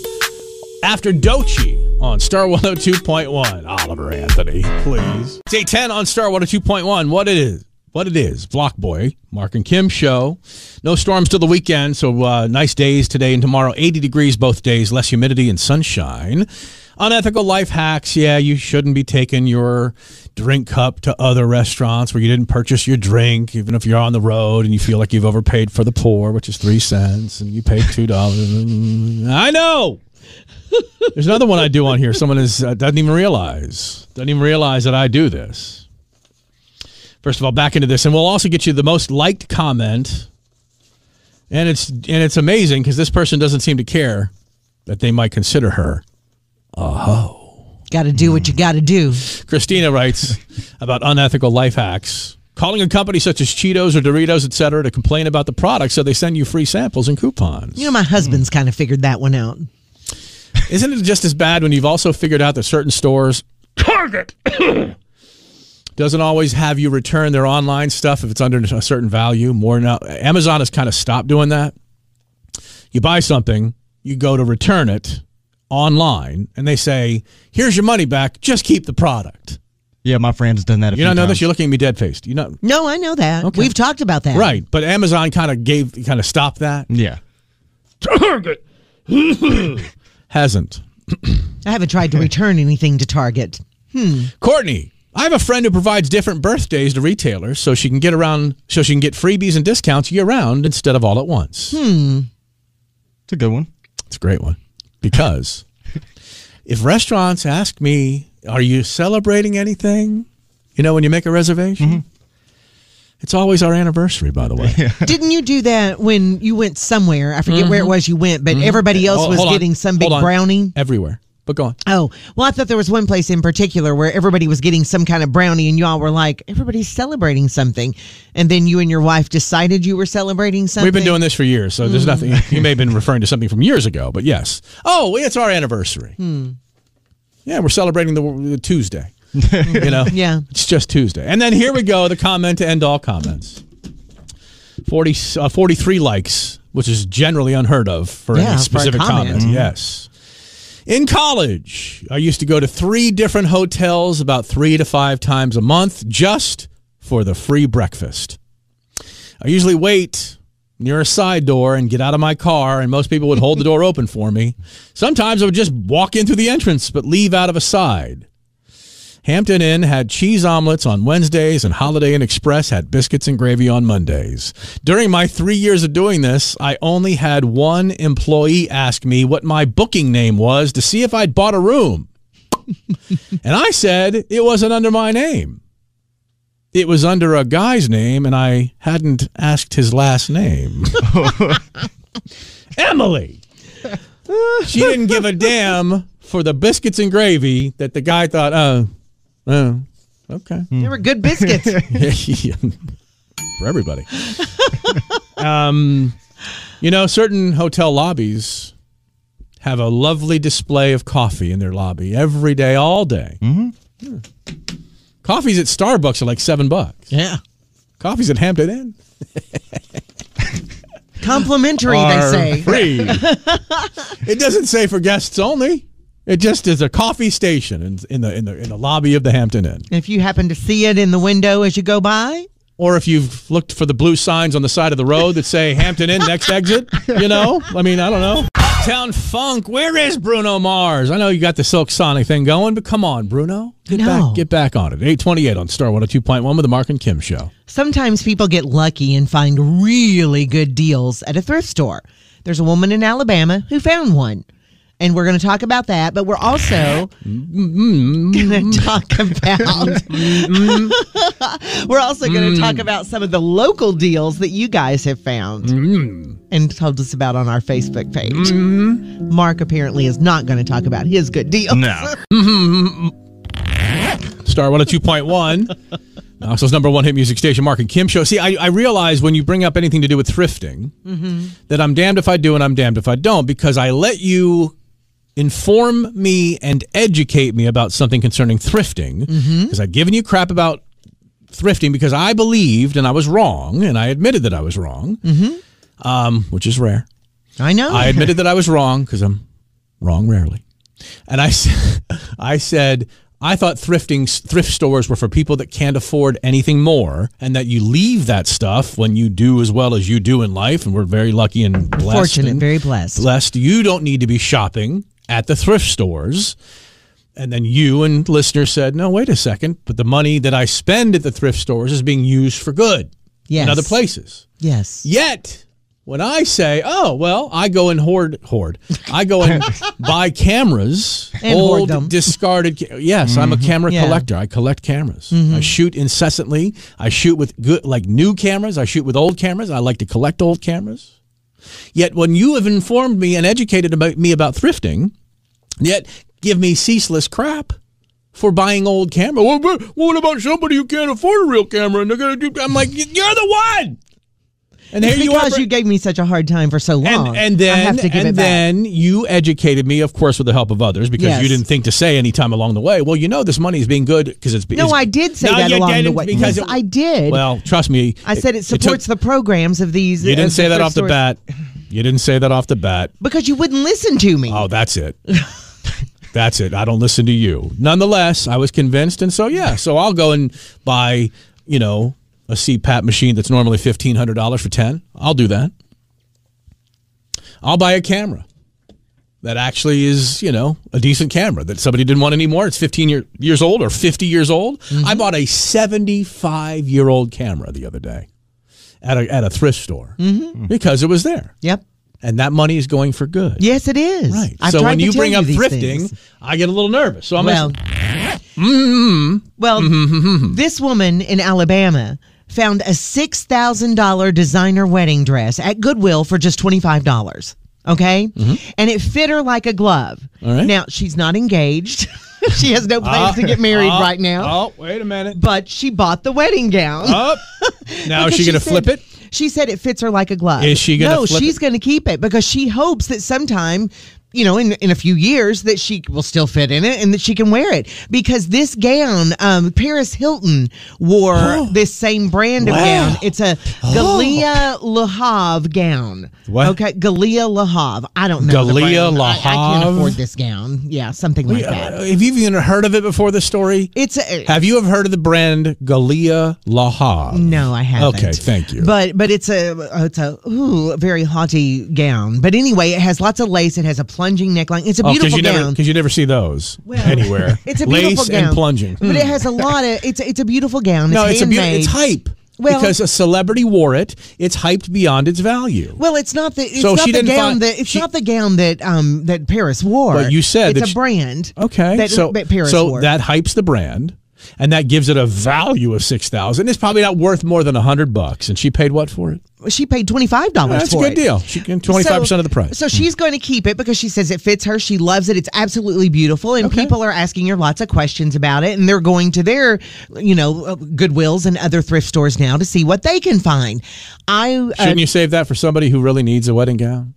After Doechii on Star 102.1. Oliver Anthony, please. It's 810 on Star 102.1. What it is. What it is. Block Boy, Marc and Kim show. No storms till the weekend, so uh, nice days today and tomorrow. 80 degrees both days, less humidity and sunshine. Unethical life hacks. Yeah, you shouldn't be taking your drink cup to other restaurants where you didn't purchase your drink, even if you're on the road and you feel like you've overpaid for the pour, which is three cents, and you paid two dollars. I know. There's another one I do on here. Someone is uh, doesn't even realize doesn't even realize that I do this. First of all, back into this, and we'll also get you the most liked comment, and it's and it's amazing because this person doesn't seem to care that they might consider her. Uh-huh. got to do what you got to do. Christina writes about unethical life hacks. Calling a company such as Cheetos or Doritos, et cetera, to complain about the product so they send you free samples and coupons. You know, my husband's hmm. kind of figured that one out. Isn't it just as bad when you've also figured out that certain stores, Target, doesn't always have you return their online stuff if it's under a certain value? More now, Amazon has kind of stopped doing that. You buy something, you go to return it online, and they say, "Here's your money back. Just keep the product." Yeah, my friend's done that. A You few don't know this? You're looking at me dead faced. You know, No, I know that. Okay. We've talked about that. right? But Amazon kind of gave, kind of stopped that. Yeah. Target hasn't. I haven't tried to return anything to Target. Hmm. Courtney, I have a friend who provides different birthdays to retailers so she can get around, so she can get freebies and discounts year round instead of all at once. Hmm. It's a good one. It's a great one because if restaurants ask me, "Are you celebrating anything?" You know, when you make a reservation, mm-hmm. it's always our anniversary. By the way, Didn't you do that when you went somewhere? I forget where it mm-hmm. was you went, but mm-hmm. everybody else Oh, was hold on. getting some big Hold brownie. everywhere. But go on. Oh, well, I thought there was one place in particular where everybody was getting some kind of brownie, and y'all were like, everybody's celebrating something. And then you and your wife decided you were celebrating something. We've been doing this for years, so there's hmm. nothing. You may have been referring to something from years ago, but yes. Oh, it's our anniversary. Hmm. Yeah, we're celebrating the, the Tuesday. you know, Yeah. it's just Tuesday. And then here we go, the comment to end all comments. 40, uh, 43 likes, which is generally unheard of for Yeah, for any a specific comment. comment. Mm-hmm. Yes. In college, I used to go to three different hotels about three to five times a month just for the free breakfast. I usually wait near a side door and get out of my car, and most people would hold the door open for me. Sometimes I would just walk in through the entrance, but leave out of a side. Hampton Inn had cheese omelets on Wednesdays, and Holiday Inn Express had biscuits and gravy on Mondays. During my three years of doing this, I only had one employee ask me what my booking name was to see if I'd bought a room. and I said it wasn't under my name. It was under a guy's name, and I hadn't asked his last name. Emily. She didn't give a damn for the biscuits and gravy that the guy thought, oh, oh, okay. They were good biscuits. For everybody. um, you know, certain hotel lobbies have a lovely display of coffee in their lobby every day, all day. Mm-hmm. Coffees at Starbucks are like seven bucks. yeah. Coffees at Hampton Inn Complimentary, they say. free. it doesn't say for guests only. It just is a coffee station in, in the in the in the lobby of the Hampton Inn. If you happen to see it in the window as you go by, or if you've looked for the blue signs on the side of the road that say Hampton Inn next exit, you know? I mean, I don't know. Town Funk, where is Bruno Mars? I know you got the Silk Sonic thing going, but come on, Bruno. Get No. back get back on it. 828 on Star 102.1 with the Marc and Kim show. Sometimes people get lucky and find really good deals at a thrift store. There's a woman in Alabama who found one. And we're going to talk about that, but we're also going to mm-hmm. talk about We're also going to talk mm. about some of the local deals that you guys have found mm. and told us about on our Facebook page. Mm-hmm. Marc apparently is not going to talk about his good deals. No. Star 102.1. Knoxville's number one hit music station, Marc and Kim show. See, I, I realize when you bring up anything to do with thrifting mm-hmm. that I'm damned if I do and I'm damned if I don't because I let you inform me and educate me about something concerning thrifting because I've given you crap about thrifting because I believed and I was wrong and I admitted that I was wrong, um, which is rare. I know. I admitted that I was wrong because I'm wrong rarely. And I said, I thought thrifting thrift stores were for people that can't afford anything more, and that you leave that stuff when you do as well as you do in life. And we're very lucky and blessed. Fortunate, and very blessed. Blessed. You don't need to be shopping at the thrift stores. And then you and listeners said, no, wait a second. But the money that I spend at the thrift stores is being used for good Yes. in other places. Yes. Yet, when I say, "Oh, well," I go and hoard, hoard. I go and buy cameras, And old discarded. Ca- yes, I'm a camera Yeah. collector. I collect cameras. Mm-hmm. I shoot incessantly. I shoot with good, like new cameras. I shoot with old cameras. I like to collect old cameras. Yet, when you have informed me and educated about me about thrifting, yet give me ceaseless crap for buying old camera. Well, what about somebody who can't afford a real camera and they're gonna do? I'm like, you're the one. And It's here you are. because you gave me such a hard time for so long. And, and then, I have to give and it back. then you educated me, of course, with the help of others, because Yes. you didn't think to say any time along the way. Well, you know, this money is being good because it's. Being. No, it's- I did say No, that along the way. because yes, it- I did. Well, trust me. I said it supports took- the programs of these. You uh, didn't say that off the stores. bat. You didn't say that off the bat. because you wouldn't listen to me. Oh, that's it. that's it. I don't listen to you. Nonetheless, I was convinced, and so yeah, so I'll go and buy, you know, a CPAP machine that's normally fifteen hundred dollars for ten. I'll do that. I'll buy a camera that actually is, you know, a decent camera that somebody didn't want anymore. It's 15 year, years old or 50 years old. Mm-hmm. I bought a 75 year old camera the other day at a, at a thrift store mm-hmm. because it was there. Yep. And that money is going for good. Yes, it is. Right. I've so when you bring up thrifting, things. I get a little nervous. So I'm well, gonna, well, mm-hmm. mm-hmm, this woman in Alabama found a six thousand dollar designer wedding dress at Goodwill for just twenty five dollars. Okay, and it fit her like a glove. Mm-hmm. All right. Now she's not engaged. she has no plans to get married oh, right now. Oh, wait a minute. But she bought the wedding gown. Oh, now is she going to flip it? She said it fits her like a glove. Is she gonna No, flip she's going to keep it because she hopes that sometime, you know, in in a few years, that she will still fit in it and that she can wear it. Because this gown, um, Paris Hilton wore this same brand of Wow. gown. It's a Galia Lahav gown. What? Okay, Galia Lahav. I don't know. Galia. Le I, I can't afford this gown. Yeah, something like Uh, that. Have you even heard of it before the story? It's a, Have you ever heard of the brand Galia Lahav? No, I haven't. Okay, thank you. But but it's a it's a ooh, very haughty gown. But anyway, it has lots of lace. It has a plunging neckline. It's a Oh, beautiful you gown. because you never see those Well, anywhere. It's a beautiful lace gown, and plunging. But it has a lot of it's a, it's a beautiful gown. no, it's it's a beautiful. It's hype. Well- because a celebrity wore it, it's hyped beyond its value. Well, it's not the it's So not she the gown find- that it's she- not the gown that um that Paris wore. But you said it's a she- brand. Okay, that, so that Paris so wore. that hypes the brand, and that gives it a value of six thousand. It's probably not worth more than a hundred bucks, and she paid what for it? she paid twenty five dollars That's a good it. deal. She can twenty five percent of the price. So she's going to keep it because she says it fits her. She loves it. It's absolutely beautiful, and Okay. people are asking her lots of questions about it, and they're going to their, you know, uh, Goodwills and other thrift stores now to see what they can find. I uh, Shouldn't you save that for somebody who really needs a wedding gown?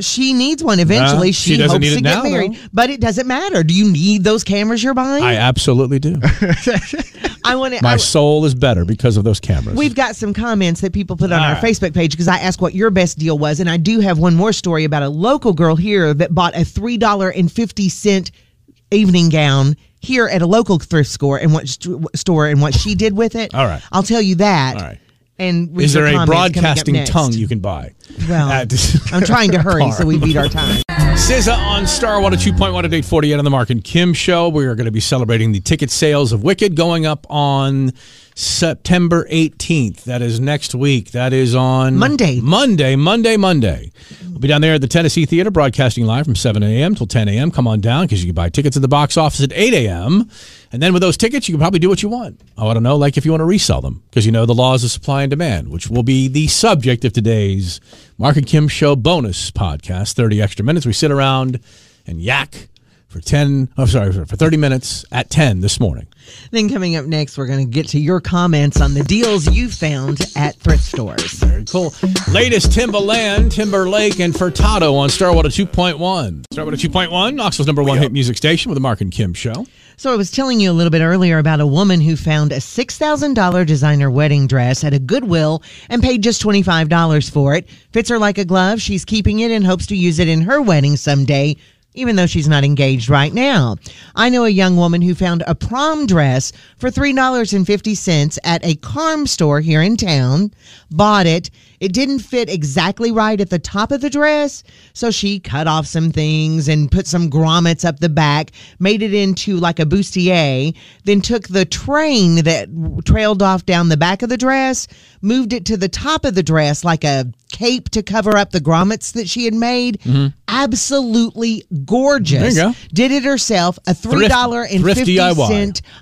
She needs one eventually. No, she, she hopes to get now, married, though. but it doesn't matter. Do you need those cameras you're buying? I absolutely do. I want to. My soul is better because of those cameras. We've got some comments that people put on All our right. Facebook page because I asked what your best deal was, and I do have one more story about a local girl here that bought a three dollar and fifty cent evening gown here at a local thrift store and what st- store and what she did with it. All right. I'll tell you that. All right. And read Is there a comments coming up broadcasting tongue you can buy? Well, I'm trying to hurry so we beat our time. SZA on Star 102.1 at 848 on the Marc and Kim show. We are going to be celebrating the ticket sales of Wicked going up on September 18th. That is next week. That is on Monday. Monday, Monday, Monday. We'll be down there at the Tennessee Theater broadcasting live from 7 a.m. till 10 a.m. Come on down because you can buy tickets at the box office at 8 a.m. And then with those tickets, you can probably do what you want. Oh, I don't know, like if you want to resell them because you know the laws of supply and demand, which will be the subject of today's Marc and Kim show bonus podcast, 30 extra minutes. We sit around and yak for 10, oh, sorry, for 30 minutes at 10 this morning. Then coming up next, we're going to get to your comments on the deals you found at thrift stores. Very cool. Latest Timbaland, Timberlake, and Furtado on Star 102.1. Star 102.1, Knoxville's number one hit music station with the Marc and Kim show. So I was telling you a little bit earlier about a woman who found a $6,000 designer wedding dress at a Goodwill and paid just $25 for it. Fits her like a glove. She's keeping it and hopes to use it in her wedding someday. Even though she's not engaged right now. I know a young woman who found a prom dress for $3.50 at a Carm store here in town, bought it. It didn't fit exactly right at the top of the dress, so she cut off some things and put some grommets up the back, made it into like a bustier, then took the train that trailed off down the back of the dress, moved it to the top of the dress like a cape to cover up the grommets that she had made. Mm-hmm. Absolutely gorgeous. There you go. Did it herself, a three dollar and fifty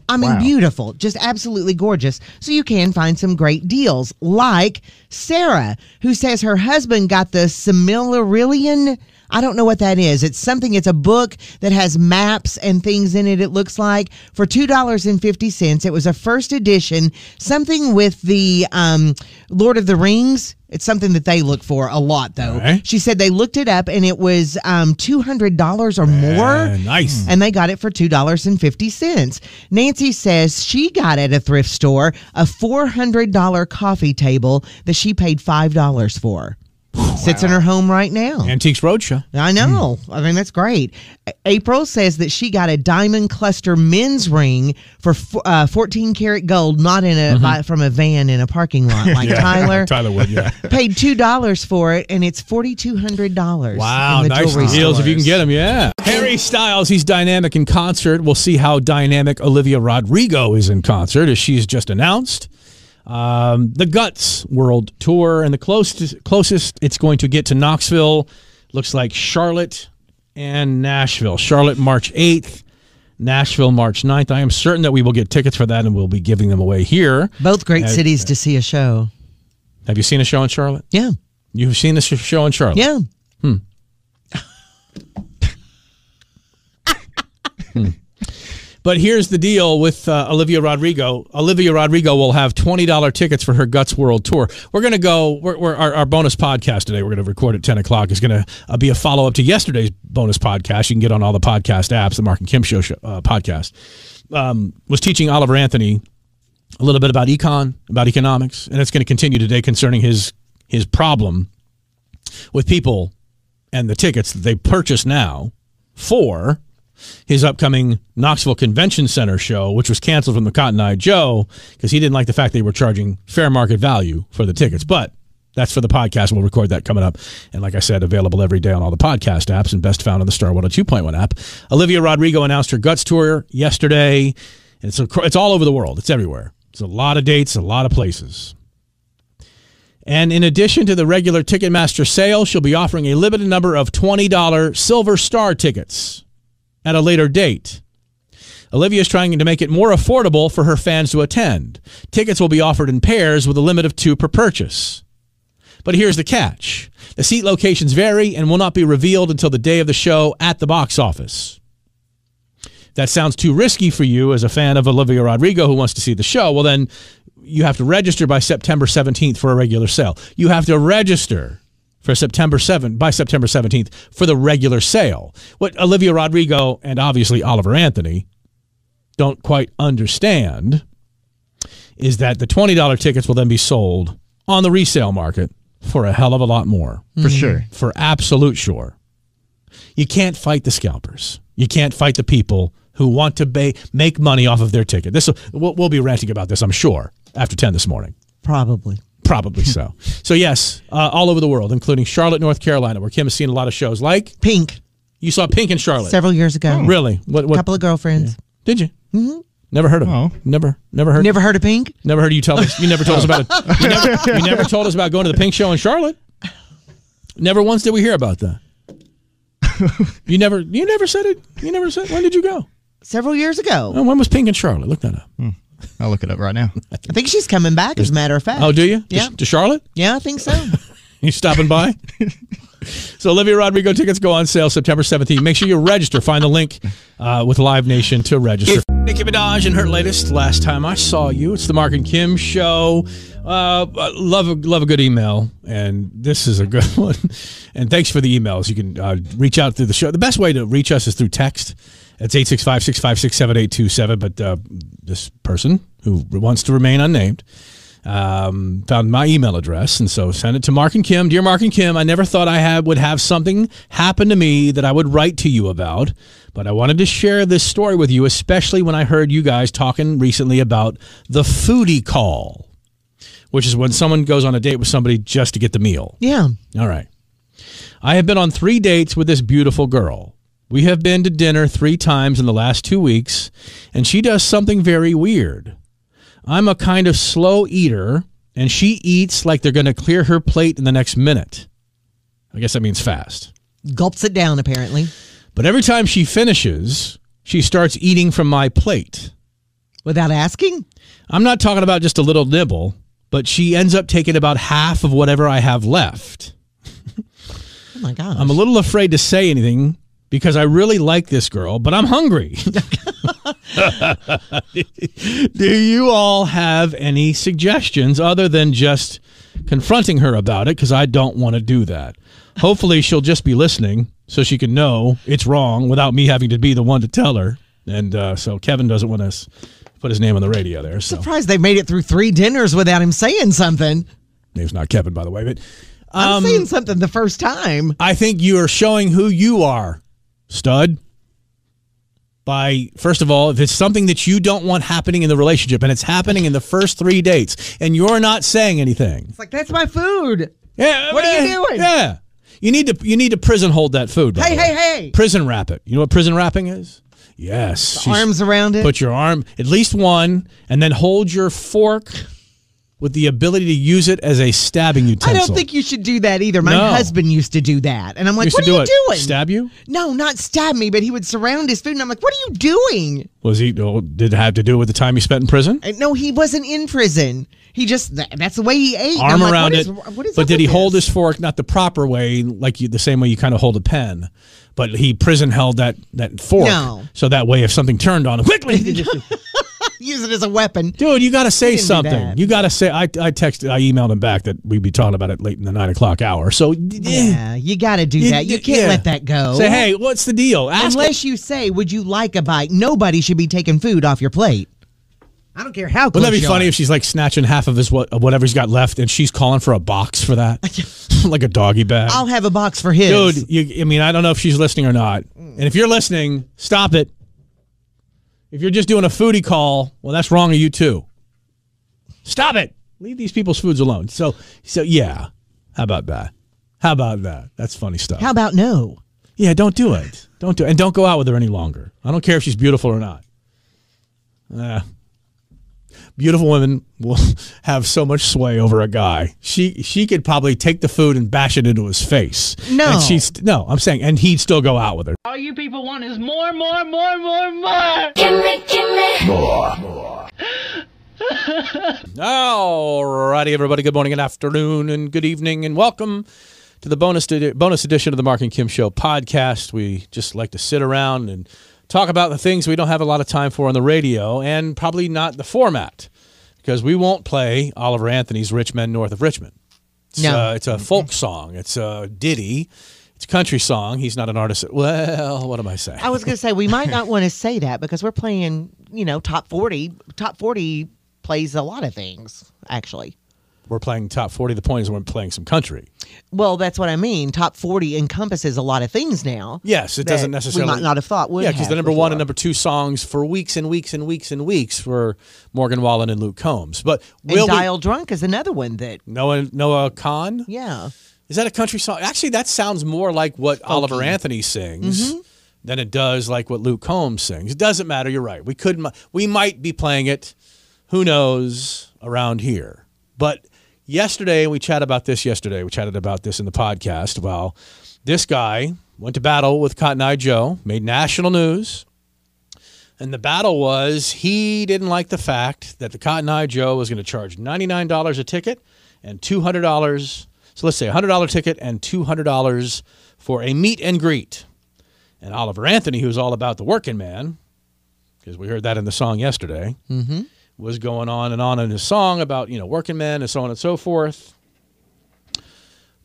I mean, beautiful, just absolutely gorgeous. So you can find some great deals, like Sarah, who says her husband got the Silmarillion. I don't know what that is. It's something. It's a book that has maps and things in it. It looks like for two dollars and fifty cents. It was a first edition, something with the um, Lord of the Rings. It's something that they look for a lot, though. Okay. She said they looked it up and it was um, two hundred dollars or more. Eh, nice. And they got it for $2.50. Nancy says she got at a thrift store a $400 coffee table that she paid $5 for. Sits in her home right now. Antiques Roadshow. I know. I mean, that's great. April says that she got a diamond cluster men's ring for f- uh, 14 karat gold, not in a by, from a van in a parking lot like Tyler. Tyler would, yeah. Paid two dollars for it, and it's forty two hundred dollars. Wow, nice deals if you can get them. Yeah. Harry Styles, he's dynamic in concert. We'll see how dynamic Olivia Rodrigo is in concert, as she's just announced. Um, the Guts World Tour, and the closest closest it's going to get to Knoxville looks like Charlotte and Nashville. Charlotte March eighth. Nashville, March 9th. I am certain that we will get tickets for that and we'll be giving them away here. Both great cities to see a show. Have you seen a show in Charlotte? Yeah, You've seen a show in Charlotte? yeah. But here's the deal with uh, Olivia Rodrigo. Olivia Rodrigo will have twenty dollar tickets for her Guts World Tour. We're going to go. We're, we're, our, our bonus podcast today. We're going to record at ten o'clock. Is going to uh, be a follow up to yesterday's bonus podcast. You can get on all the podcast apps. The Marc and Kim Show, show uh, podcast um, was teaching Oliver Anthony a little bit about econ, about economics, and it's going to continue today concerning his his problem with people and the tickets that they purchase now for his upcoming Knoxville Convention Center show, which was canceled from the Cotton Eye Joe because he didn't like the fact they were charging fair market value for the tickets. But that's for the podcast. We'll record that coming up. And like I said, available every day on all the podcast apps and best found on the Star 102.1 app. Olivia Rodrigo announced her Guts tour yesterday. And it's, it's all over the world. It's everywhere. It's a lot of dates, a lot of places. And in addition to the regular Ticketmaster sale, she'll be offering a limited number of $20 Silver Star tickets at a later date. Olivia is trying to make it more affordable for her fans to attend. Tickets will be offered in pairs with a limit of two per purchase. But here's the catch the seat locations vary and will not be revealed until the day of the show at the box office. That sounds too risky for you as a fan of Olivia Rodrigo who wants to see the show, well, then you have to register by September 17th for a regular sale. You have to register for September 7th by September 17th for the regular sale. What Olivia Rodrigo and obviously Oliver Anthony don't quite understand is that the $20 tickets will then be sold on the resale market for a hell of a lot more. For mm. sure. For absolute sure. You can't fight the scalpers. You can't fight the people who want to ba- make money off of their ticket. This we'll, we'll be ranting about this, I'm sure, after 10 this morning. Probably. Probably so. So yes, uh, all over the world, including Charlotte, North Carolina, where Kim has seen a lot of shows. Like Pink. you saw Pink in Charlotte. Several years ago. Really? What? What? couple of girlfriends. Did you? Mm-hmm. Never heard of Oh. it. Never, never heard. Never heard of Pink? Never heard you tell us. You never told us about it. You never, you never told us about going to the Pink Show in Charlotte. Never once did we hear about that. You never. You never said it. You never said. When did you go? Several years ago. Oh, when was Pink in Charlotte? Look that up. I'll look it up right now. I think she's coming back, as a matter of fact. Oh, do you? Yeah. To, to Charlotte? Yeah, I think so. You stopping by? so Olivia Rodrigo tickets go on sale September 17th. Make sure you register. Find the link uh, with Live Nation to register. Nicki Minaj and her latest "Last Time I Saw You." It's the Marc and Kim show. Uh, love a love a good email, and this is a good one. And thanks for the emails. You can uh, reach out through the show. The best way to reach us is through text. It's 865-656-7827. But uh, this person who wants to remain unnamed um, found my email address, and so send it to Marc and Kim. Dear Marc and Kim, I never thought I had, would have something happen to me that I would write to you about, but I wanted to share this story with you, especially when I heard you guys talking recently about the foodie call, which is when someone goes on a date with somebody just to get the meal. yeah. All right. I have been on three dates with this beautiful girl. We have been to dinner three times in the last two weeks, and she does something very weird. I'm a kind of slow eater, and she eats like they're going to clear her plate in the next minute. I guess that means fast. Gulps it down, apparently. But every time she finishes, she starts eating from my plate. Without asking? I'm not talking about just a little nibble, but she ends up taking about half of whatever I have left. Oh my gosh. I'm a little afraid to say anything because I really like this girl, but I'm hungry. Do you all have any suggestions other than just confronting her about it? Because I don't want to do that. Hopefully, she'll just be listening so she can know it's wrong without me having to be the one to tell her. And uh, so Kevin doesn't want us put his name on the radio there. So surprised they made it through three dinners without him saying something. name's not Kevin, by the way, but I'm um, saying something the first time. I think you are showing who you are, stud. By first of all, if it's something that you don't want happening in the relationship and it's happening in the first three dates and you're not saying anything. It's like that's my food. Yeah, What are you doing? Yeah. You need to you need to prison hold that food. Hey, hey, hey. Prison wrap it. You know what prison wrapping is? Yes. Arms around it. Put your arm, at least one, and then hold your fork with the ability to use it as a stabbing utensil. I don't think you should do that either. My No. husband used to do that. And I'm like, what are do you it. doing? Stab you? No, not stab me, but he would surround his food. And I'm like, what are you doing? Was he? oh, Did it have to do with the time he spent in prison? And no, he wasn't in prison. He just, that- that's the way he ate. Arm like, around what it. is- but did he hold his fork not the proper way, like you, the same way you kind of hold a pen? But he prison held that that fork. No. So that way, if something turned on him quickly, Use it as a weapon. dude, you got to say something. You got to say. I I texted, I emailed him back that we'd be talking about it late in the nine o'clock hour. So Yeah, you got to do You- that. You can't yeah. let that go. Say, hey, what's the deal? Ask Unless you say, would you like a bite? Nobody should be taking food off your plate. I don't care how Wouldn't that be funny are. if she's like snatching half of his what whatever he's got left, and she's calling for a box for that, like a doggy bag? I'll have a box for his. Dude, you, I mean, I don't know if she's listening or not. And if you're listening, stop it. If you're just doing a foodie call, well, that's wrong of you too. Stop it. Leave these people's foods alone. So, so yeah. How about that? How about that? That's funny stuff. How about no? yeah, don't do it. Don't do it. And don't go out with her any longer. I don't care if she's beautiful or not. Uh, beautiful women will have so much sway over a guy. She she could probably take the food and bash it into his face. No. and she's no. I'm saying, and he'd still go out with her. All you people want is more, more, more, more, more. Give me, give me more. more. Alrighty, everybody. Good morning, and afternoon, and good evening, and welcome to the bonus edi- bonus edition of the Marc and Kim Show podcast. We just like to sit around and talk about the things we don't have a lot of time for on the radio, and probably not the format because we won't play Oliver Anthony's "Rich Men North of Richmond." It's, No. uh, it's a folk song. It's a ditty. It's a country song. He's not an artist. Well, what am I saying? I was going to say we might not want to say that because we're playing, you know, top 40. Top 40 plays a lot of things, actually. We're playing top 40. The point is we're playing some country. Well, that's what I mean. Top 40 encompasses a lot of things now. Yes, it doesn't necessarily. We might not have thought would Yeah, because the number one and number two songs for weeks and weeks and weeks and weeks were Morgan Wallen and Luke Combs. But will and we- Dial Drunk is another one that, Noah Noah Kahan? yeah. Is that a country song? Actually, that sounds more like what Oliver Anthony sings Mm-hmm. than it does like what Luke Combs sings. It doesn't matter. You're right. We could. We might be playing it. Who knows around here? But yesterday we chatted about this. Yesterday we chatted about this in the podcast. Well, this guy went to battle with Cotton Eye Joe, made national news. And the battle was he didn't like the fact that the Cotton Eye Joe was going to charge $99 a ticket and $200. So let's say a $100 ticket and $200 for a meet and greet. And Oliver Anthony, who's all about the working man, because we heard that in the song yesterday, mm-hmm. Was going on and on in his song about, you know, working men and so on and so forth.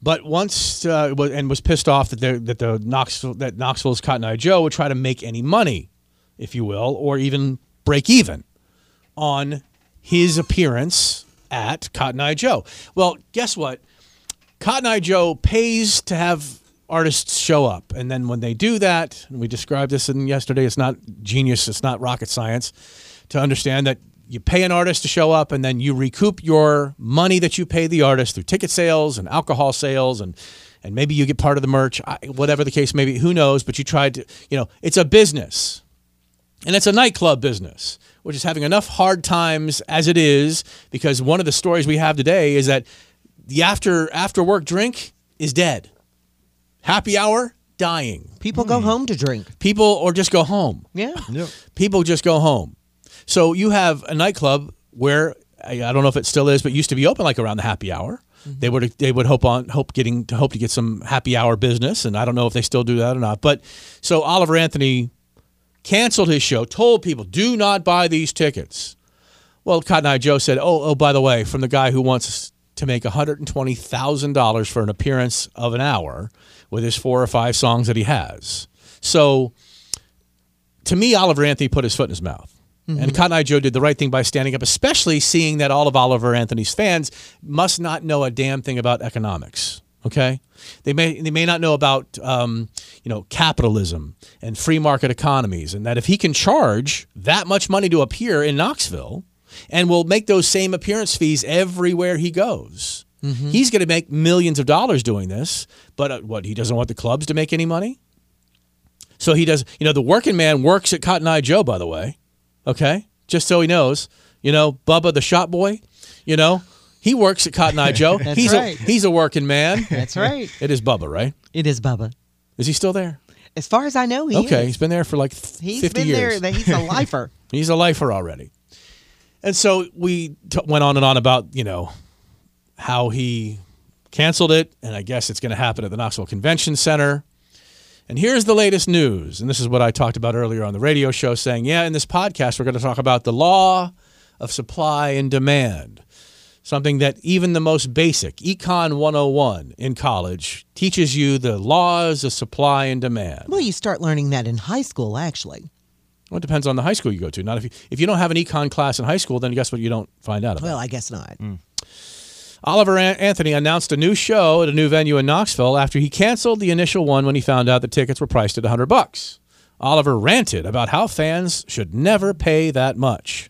But once uh, and was pissed off that the, that the Knoxville that Knoxville's Cotton Eye Joe would try to make any money, if you will, or even break even on his appearance at Cotton Eye Joe. Well, guess what? Cotton Eye Joe pays to have artists show up, and then when they do that, and we described this in yesterday. It's not genius. It's not rocket science to understand that you pay an artist to show up, and then you recoup your money that you pay the artist through ticket sales and alcohol sales, and and maybe you get part of the merch, I- whatever the case may be. Who knows? But you tried to, you know, it's a business. And it's a nightclub business, which is having enough hard times as it is, because one of the stories we have today is that the after after work drink is dead. Happy hour, dying. People go hmm. home to drink. People or just go home. Yeah. People just go home. So you have a nightclub where I don't know if it still is, but used to be open like around the happy hour. Mm-hmm. They would they would hope on hope getting to hope to get some happy hour business, and I don't know if they still do that or not. But so Oliver Anthony canceled his show, told people do not buy these tickets. Well, Cotton Eye Joe said, "Oh, oh, by the way, from the guy who wants to make one hundred and twenty thousand dollars for an appearance of an hour with his four or five songs that he has." So, to me, Oliver Anthony put his foot in his mouth. And Cotton Eye Joe did the right thing by standing up, especially seeing that all of Oliver Anthony's fans must not know a damn thing about economics. Okay, they may they may not know about um, you know capitalism and free market economies, and that if he can charge that much money to appear in Knoxville, and will make those same appearance fees everywhere he goes, he's going to make millions of dollars doing this. But uh, what he doesn't want the clubs to make any money. So he does, you know, the working man works at Cotton Eye Joe, by the way. Okay. Just so he knows, you know, Bubba the shop boy, you know, he works at Cotton Eye Joe. That's he's right. a he's a working man. That's right. It is Bubba, right? It is Bubba. Is he still there? As far as I know, he is. okay, is. he's been there for like th- He's 50 been years. there. He's a lifer. He's a lifer already. And so we t- went on and on about, you know, how he canceled it. And I guess it's going to happen at the Knoxville Convention Center. And here's the latest news. And this is what I talked about earlier on the radio show saying, yeah, in this podcast, we're going to talk about the law of supply and demand. Something that even the most basic Econ 101 in college teaches you the laws of supply and demand. well, you start learning that in high school, actually. Well, it depends on the high school you go to. Not if you if you don't have an econ class in high school, then guess what? You don't find out about. Well, I guess not. Mm. Oliver Anthony announced a new show at a new venue in Knoxville after he canceled the initial one when he found out the tickets were priced at 100 bucks. Oliver ranted about how fans should never pay that much.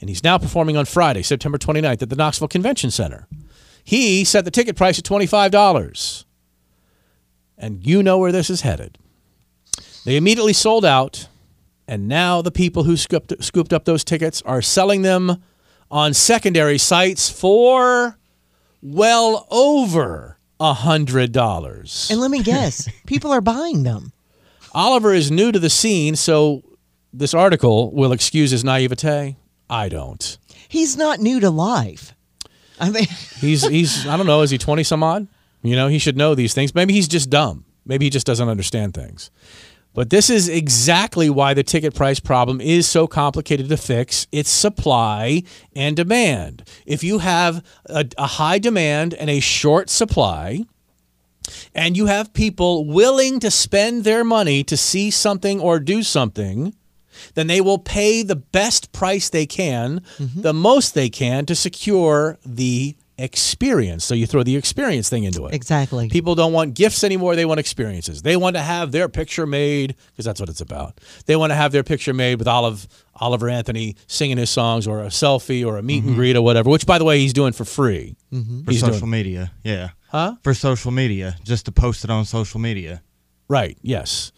And he's now performing on Friday, September 29th at the Knoxville Convention Center. He set the ticket price at $25. And you know where this is headed. They immediately sold out, and now the people who scooped, scooped up those tickets are selling them on secondary sites for well over a hundred dollars. And let me guess, people are buying them. Oliver is new to the scene, so this article will excuse his naivete. I don't. He's not new to life. I mean, He's he's I don't know. Is he twenty some odd? You know, he should know these things. Maybe he's just dumb. Maybe he just doesn't understand things. But this is exactly why the ticket price problem is so complicated to fix. It's supply and demand. If you have a, a high demand and a short supply, and you have people willing to spend their money to see something or do something, then they will pay the best price they can, mm-hmm. the most they can to secure the experience. So you throw the experience thing into it. Exactly. People don't want gifts anymore. They want experiences. They want to have their picture made because that's what it's about. They want to have their picture made with Olive, Oliver Anthony singing his songs or a selfie or a meet and greet or whatever, which, by the way, he's doing for free. For He's social doing- media. Yeah. Huh? For social media. Just to post it on social media. Right. Yes.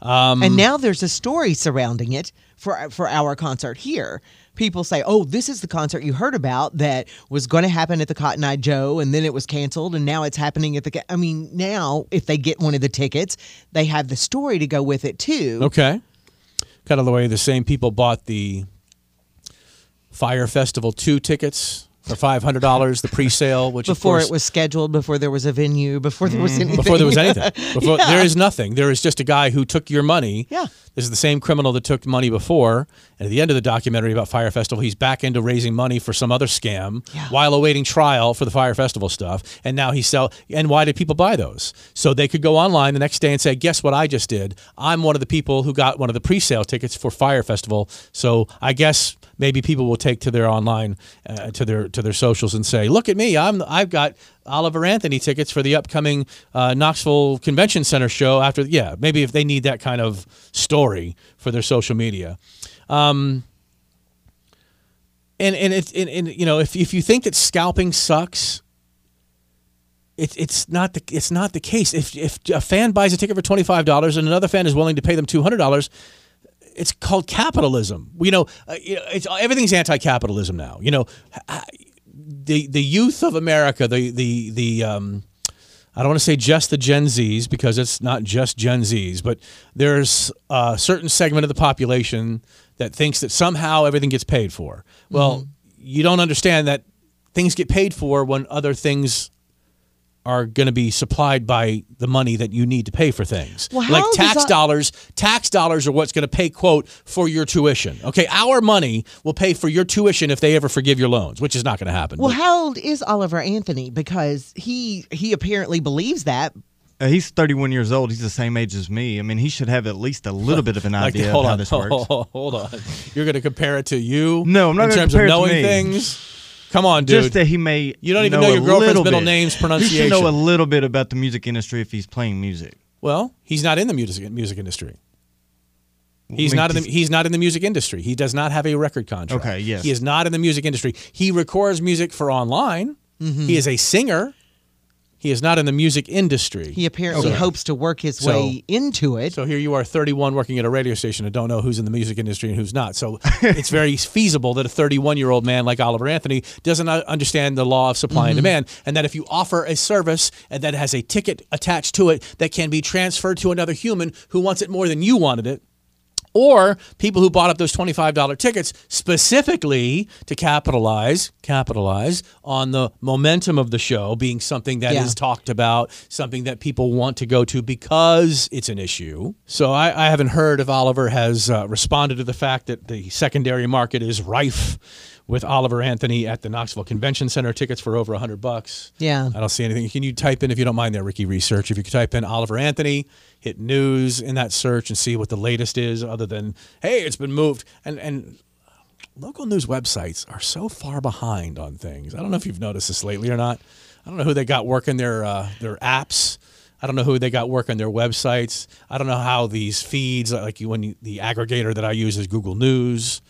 Um, and now there's a story surrounding it for for our concert here. People say, "Oh, this is the concert you heard about that was going to happen at the Cotton Eye Joe, and then it was canceled, and now it's happening at the." Ca-" I mean, now if they get one of the tickets, they have the story to go with it too. Okay. Kind of the way the same people bought the Fyre Festival 2 tickets for $500, the pre sale, which of Before course, it was scheduled, before there was a venue, before there was mm. anything. before there was anything. Before, Yeah. There is nothing. There is just a guy who took your money. Yeah. This is the same criminal that took money before. And at the end of the documentary about Fyre Festival, he's back into raising money for some other scam while awaiting trial for the Fyre Festival stuff. And now he sell. And why did people buy those? So they could go online the next day and say, "Guess what I just did? I'm one of the people who got one of the pre-sale tickets for Fyre Festival. So I guess." Maybe people will take to their online, uh, to their to their socials and say, "Look at me! I'm I've got Oliver Anthony tickets for the upcoming uh, Knoxville Convention Center show." After yeah, maybe if they need that kind of story for their social media, um, and and it and, and you know if if you think that scalping sucks, it's it's not the it's not the case. If if a fan buys a ticket for twenty five dollars and another fan is willing to pay them two hundred dollars, it's called capitalism. You know, uh, you know, it's everything's anti-capitalism now. You know, the the youth of America, the the the um, I don't want to say just the Gen Zs because it's not just Gen Zs, but there's a certain segment of the population that thinks that somehow everything gets paid for. Well, you don't understand that things get paid for when other things are going to be supplied by the money that you need to pay for things. Well, like tax that- dollars, tax dollars are what's going to pay quote for your tuition. Okay, our money will pay for your tuition if they ever forgive your loans, which is not going to happen. Well, But- how old is Oliver Anthony? Because he he apparently believes that. Uh, he's 31 years old. He's the same age as me. I mean, he should have at least a little bit of an Like, idea hold of how on, this works. Hold on. You're going to compare it to you? No, I'm not In gonna terms compare of it to knowing me. things. Come on, dude. Just that he may. You don't even know your girlfriend's middle bit. name's He should know a little bit about the music industry if he's playing music. well, he's not in the music music industry. He's not in the he's- he's not in the music industry. He does not have a record contract. Okay, yes. He is not in the music industry. He records music for online. Mm-hmm. He is a singer. He is not in the music industry. He apparently So- hopes to work his So- way into it. So here you are, 31, working at a radio station and don't know who's in the music industry and who's not. So it's very feasible that a 31 year old man like Oliver Anthony doesn't understand the law of supply and mm-hmm. demand, and that if you offer a service and that has a ticket attached to it that can be transferred to another human who wants it more than you wanted it, or people who bought up those $25 tickets specifically to capitalize capitalize on the momentum of the show being something that is Yeah. talked about something that people want to go to because it's an issue so i, I haven't heard if oliver has uh, responded to the fact that the secondary market is rife with Oliver Anthony at the Knoxville Convention Center tickets for over 100 bucks. Yeah. I don't see anything. Can you type in if you don't mind there Ricky research if you could type in Oliver Anthony, hit news in that search and see what the latest is other than hey, it's been moved and and local news websites are so far behind on things. I don't know if you've noticed this lately or not. I don't know who they got working their uh, their apps. I don't know who they got working their websites. I don't know how these feeds, like you- when you, the aggregator that I use is Google News,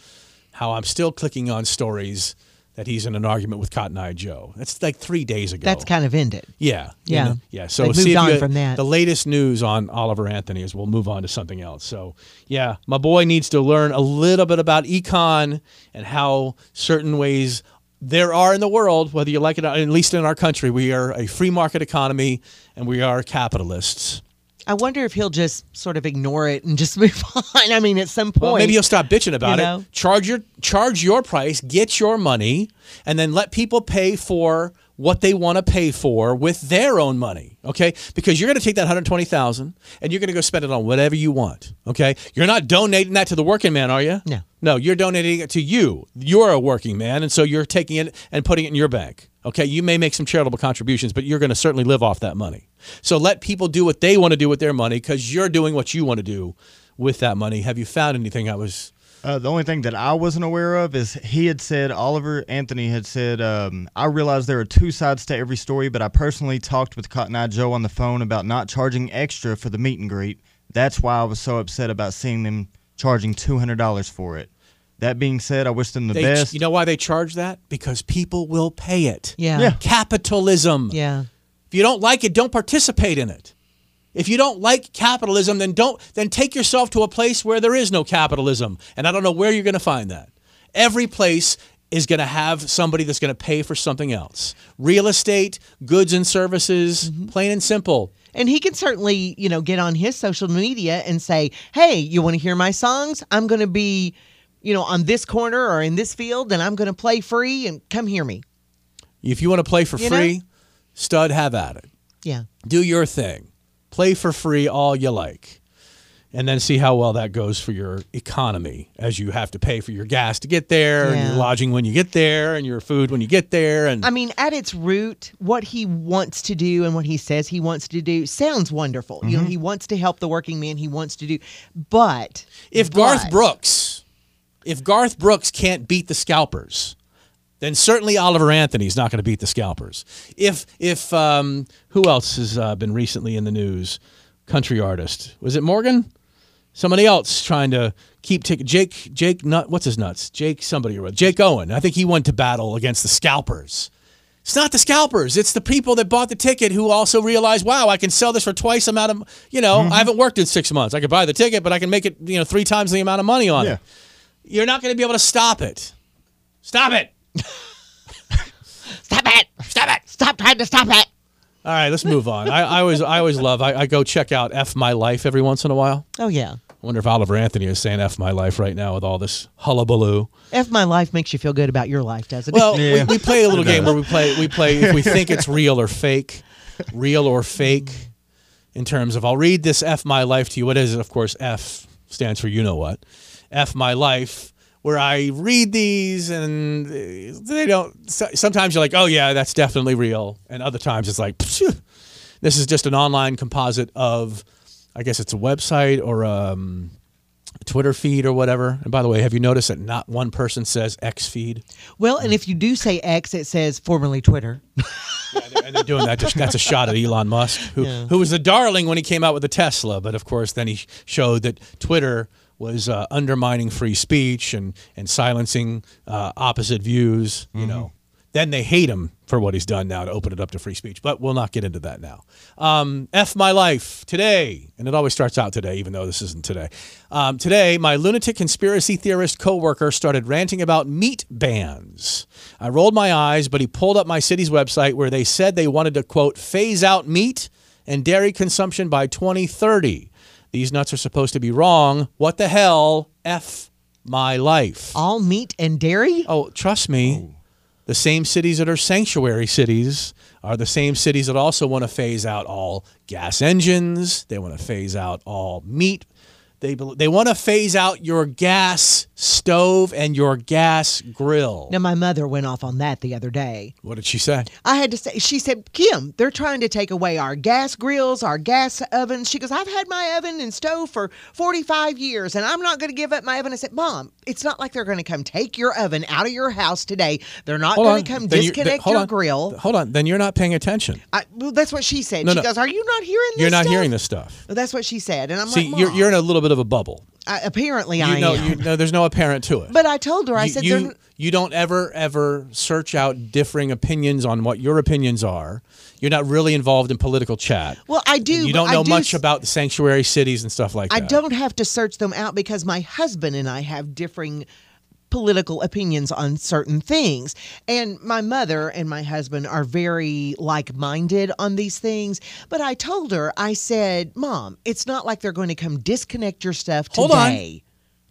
how I'm still clicking on stories that he's in an argument with Cotton Eye Joe. That's like three days ago. That's kind of ended. Yeah. you Yeah. know, yeah. So see moved on you, from that. The latest news on Oliver Anthony is we'll move on to something else. So yeah, my boy needs to learn a little bit about econ and how certain ways there are in the world, whether you like it or not, at least in our country, we are a free market economy and we are capitalists. I wonder if he'll just sort of ignore it and just move on. I mean, at some point, Well, maybe he'll stop bitching about you it. Charge your charge your price, get your money, and then let people pay for what they want to pay for with their own money. Okay? Because you're going to take that 120,000 and you're going to go spend it on whatever you want. Okay? You're not donating that to the working man, are you? No. No, you're donating it to you. You're a working man, and so you're taking it and putting it in your bank. Okay, you may make some charitable contributions, but you're going to certainly live off that money. So let people do what they want to do with their money because you're doing what you want to do with that money. Have you found anything? I was Uh, the only thing that I wasn't aware of is he had said Oliver Anthony had said um, I realize there are two sides to every story, but I personally talked with Cotton Eye Joe on the phone about not charging extra for the meet and greet. That's why I was so upset about seeing them charging two hundred dollars for it. That being said, I wish them the They- best. You know why they charge that? Because people will pay it. Yeah. Yeah. Capitalism. Yeah. If you don't like it, don't participate in it. If you don't like capitalism, then don't then take yourself to a place where there is no capitalism. And I don't know where you're going to find that. Every place is going to have somebody that's going to pay for something else. Real estate, goods and services, mm-hmm. plain and simple. And he can certainly, you know, get on his social media and say, "Hey, you want to hear my songs? I'm going to be, you know, on this corner or in this field, and I'm going to play free, and come hear me." If you want to play for You know? free, stud have at it. Yeah. do your thing. Play for free all you like. And then see how well that goes for your economy as you have to pay for your gas to get there and your lodging when you get there and your food when you get there. And I mean, at its root, what he wants to do and what he says he wants to do sounds wonderful. You know, mm-hmm. he wants to help the working man. He wants to do, but if Garth Brooks, if Garth Brooks can't beat the scalpers, then certainly Oliver Anthony's not going to beat the scalpers. If if um, who else has uh, been recently in the news? Country artist was it Morgan? Somebody else trying to keep ticket. Jake Jake Nut. What's his nuts? Jake somebody or. Jake Owen. I think he went to battle against the scalpers. It's not the scalpers. It's the people that bought the ticket who also realized, wow, I can sell this for twice the amount of, you know, I haven't worked in six months. I could buy the ticket, but I can make it, you know, three times the amount of money on Yeah. it. You're not going to be able to stop it. Stop it. Stop it, stop it, stop trying to stop it. All right, let's move on. I, I always, I always love. I, I go check out F My Life every once in a while. Oh yeah. I wonder if Oliver Anthony is saying F My Life right now with all this hullabaloo. "F my life makes you feel good about your life, doesn't Well, it? we, we play a little game where we play we play if we think it's real or fake, real or fake, mm. in terms of I'll read this F my life to you. What is it? Of course, F stands for you know what. F my life. Where I read these and they don't. Sometimes you're like, oh yeah, that's definitely real, and other times it's like, this is just an online composite of, I guess it's a website or um, a Twitter feed or whatever. And by the way, have you noticed that not one person says X feed? Well, and if you do say X, it says formerly Twitter. and they're doing that. Just, that's a shot at Elon Musk, who who was the darling when he came out with the Tesla, but of course then he showed that Twitter was uh, undermining free speech and and silencing uh, opposite views. You know, then they hate him for what he's done now to open it up to free speech. But we'll not get into that now. Um, F my life today, and it always starts out today, even though this isn't today. Um, today, my lunatic conspiracy theorist coworker started ranting about meat bans. I rolled my eyes, but he pulled up my city's website where they said they wanted to quote phase out meat and dairy consumption by 2030. These nuts are supposed to be wrong. What the hell? F my life. All meat and dairy? Oh, trust me. Oh. The same cities that are sanctuary cities are the same cities that also want to phase out all gas engines. They want to phase out all meat. They, they want to phase out your gas stove and your gas grill. Now, my mother went off on that the other day. What did she say? I had to say, she said, Kim, they're trying to take away our gas grills, our gas ovens. She goes, I've had my oven and stove for 45 years and I'm not going to give up my oven. I said, Mom, it's not like they're going to come take your oven out of your house today. They're not going to come Then disconnect your on. grill. Hold on. Then you're not paying attention. I, well, that's what she said. No, she no. goes, Are you not hearing this? You're not stuff?" hearing this stuff. Well, that's what she said. And I'm See, like, you're, you're in a little bit of a bubble. I, apparently You I know, am. you, no, there's no apparent to it. but I told her, I you, said, you, you don't ever ever search out differing opinions on what your opinions are. You're not really involved in political chat. well, I do. you don't know do much about the sanctuary cities and stuff like I that. I don't have to search them out because my husband and I have differing political opinions on certain things. And my mother and my husband are very like minded on these things. But I told her, I said, Mom, it's not like they're going to come disconnect your stuff Hold on. today.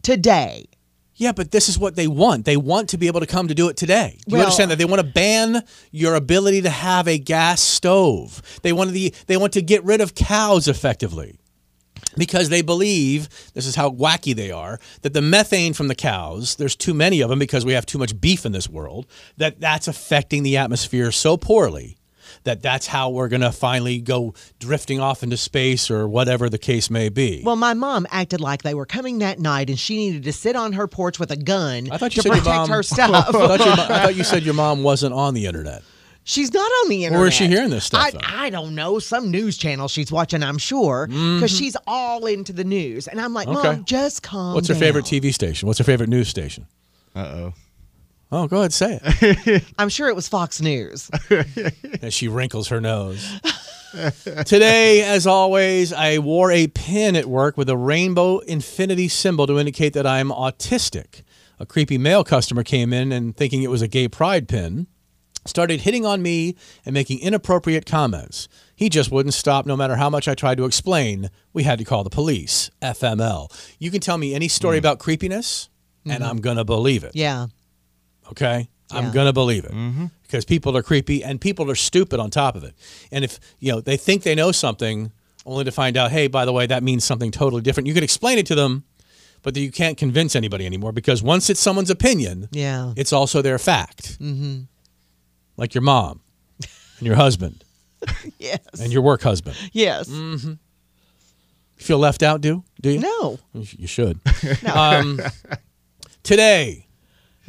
Today. Yeah, but this is what they want. They want to be able to come to do it today. You Well- understand that they want to ban your ability to have a gas stove? They want the they want to get rid of cows effectively. Because they believe, this is how wacky they are, that the methane from the cows, there's too many of them because we have too much beef in this world, that that's affecting the atmosphere so poorly that that's how we're going to finally go drifting off into space or whatever the case may be. Well, my mom acted like they were coming that night, and she needed to sit on her porch with a gun I thought you to said your mom. her stuff. I, thought your, I thought you said your mom wasn't on the internet. She's not on the internet. Where is she hearing this stuff, I. I don't know. Some news channel she's watching, I'm sure, because she's all into the news. And I'm like, Mm-hmm. Okay. Mom, just calm What's her down. favorite TV station? What's her favorite news station? Uh oh. Oh, go ahead, say it. I'm sure it was Fox News. As she wrinkles her nose. Today, as always, I wore a pin at work with a rainbow infinity symbol to indicate that I'm autistic. A creepy male customer came in and thinking it was a gay pride pin, started hitting on me and making inappropriate comments. He just wouldn't stop no matter how much I tried to explain. We had to call the police, FML. You can tell me any story hmm. about creepiness, and hmm. I'm going to believe it. Yeah. Okay. I'm going to believe it mm-hmm. because people are creepy and people are stupid on top of it. And if, you know, they think they know something only to find out, hey, by the way, that means something totally different. You could explain it to them, but you can't convince anybody anymore because once it's someone's opinion, Yeah. it's also their fact. Mm-hmm. Like your mom and your husband Yes. and your work husband. yes. You feel left out, do? Do you? No. You sh- You should. um, today,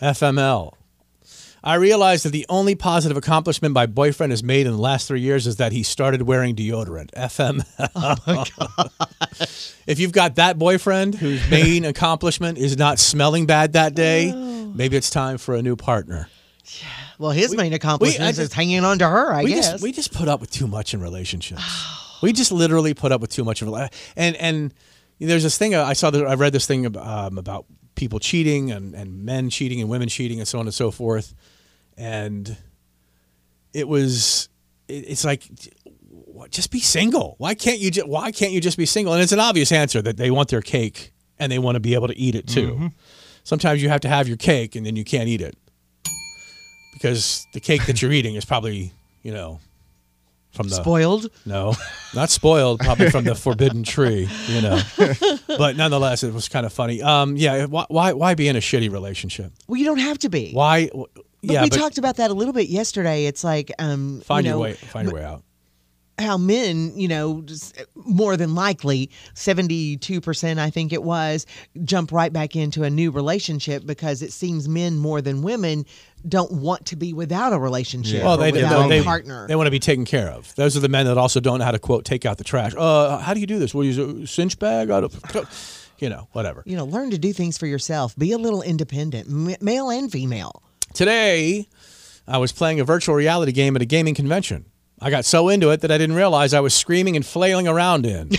FML. I realized that the only positive accomplishment my boyfriend has made in the last three years is that he started wearing deodorant. FML. if you've got that boyfriend whose main accomplishment is not smelling bad that day, maybe it's time for a new partner. Well, his main accomplishment just- is hanging on to her, I we guess. just we just put up with too much in relationships. we just literally put up with too much of a and and there's this thing I saw that I read this thing ab- um, about people cheating and and men cheating and women cheating and so on and so forth, and it was it, it's like just be single. Why can't you just why can't you just be single? And it's an obvious answer that they want their cake and they want to be able to eat it too. Sometimes you have to have your cake and then you can't eat it because the cake that you're eating is probably you know from the Spoiled. no, not spoiled. Probably from the forbidden tree, you know. But nonetheless, it was kind of funny. Um, yeah. Why, why, why be in a shitty relationship? Well, you don't have to be. Why? But yeah, we but talked about that a little bit yesterday. It's like, um, find you your way. Find your way out. how men, you know, just more than likely, 72%, I think it was, jump right back into a new relationship because it seems men more than women don't want to be without a relationship Well, they, without they, a partner. they want to be taken care of. Those are the men that also don't know how to quote take out the trash. Uh, how do you do this? Will you use a cinch bag? Out of, you know, whatever. you know, learn to do things for yourself. Be a little independent, m- male and female. Today, I was playing a virtual reality game at a gaming convention. I got so into it that I didn't realize I was screaming and flailing around in.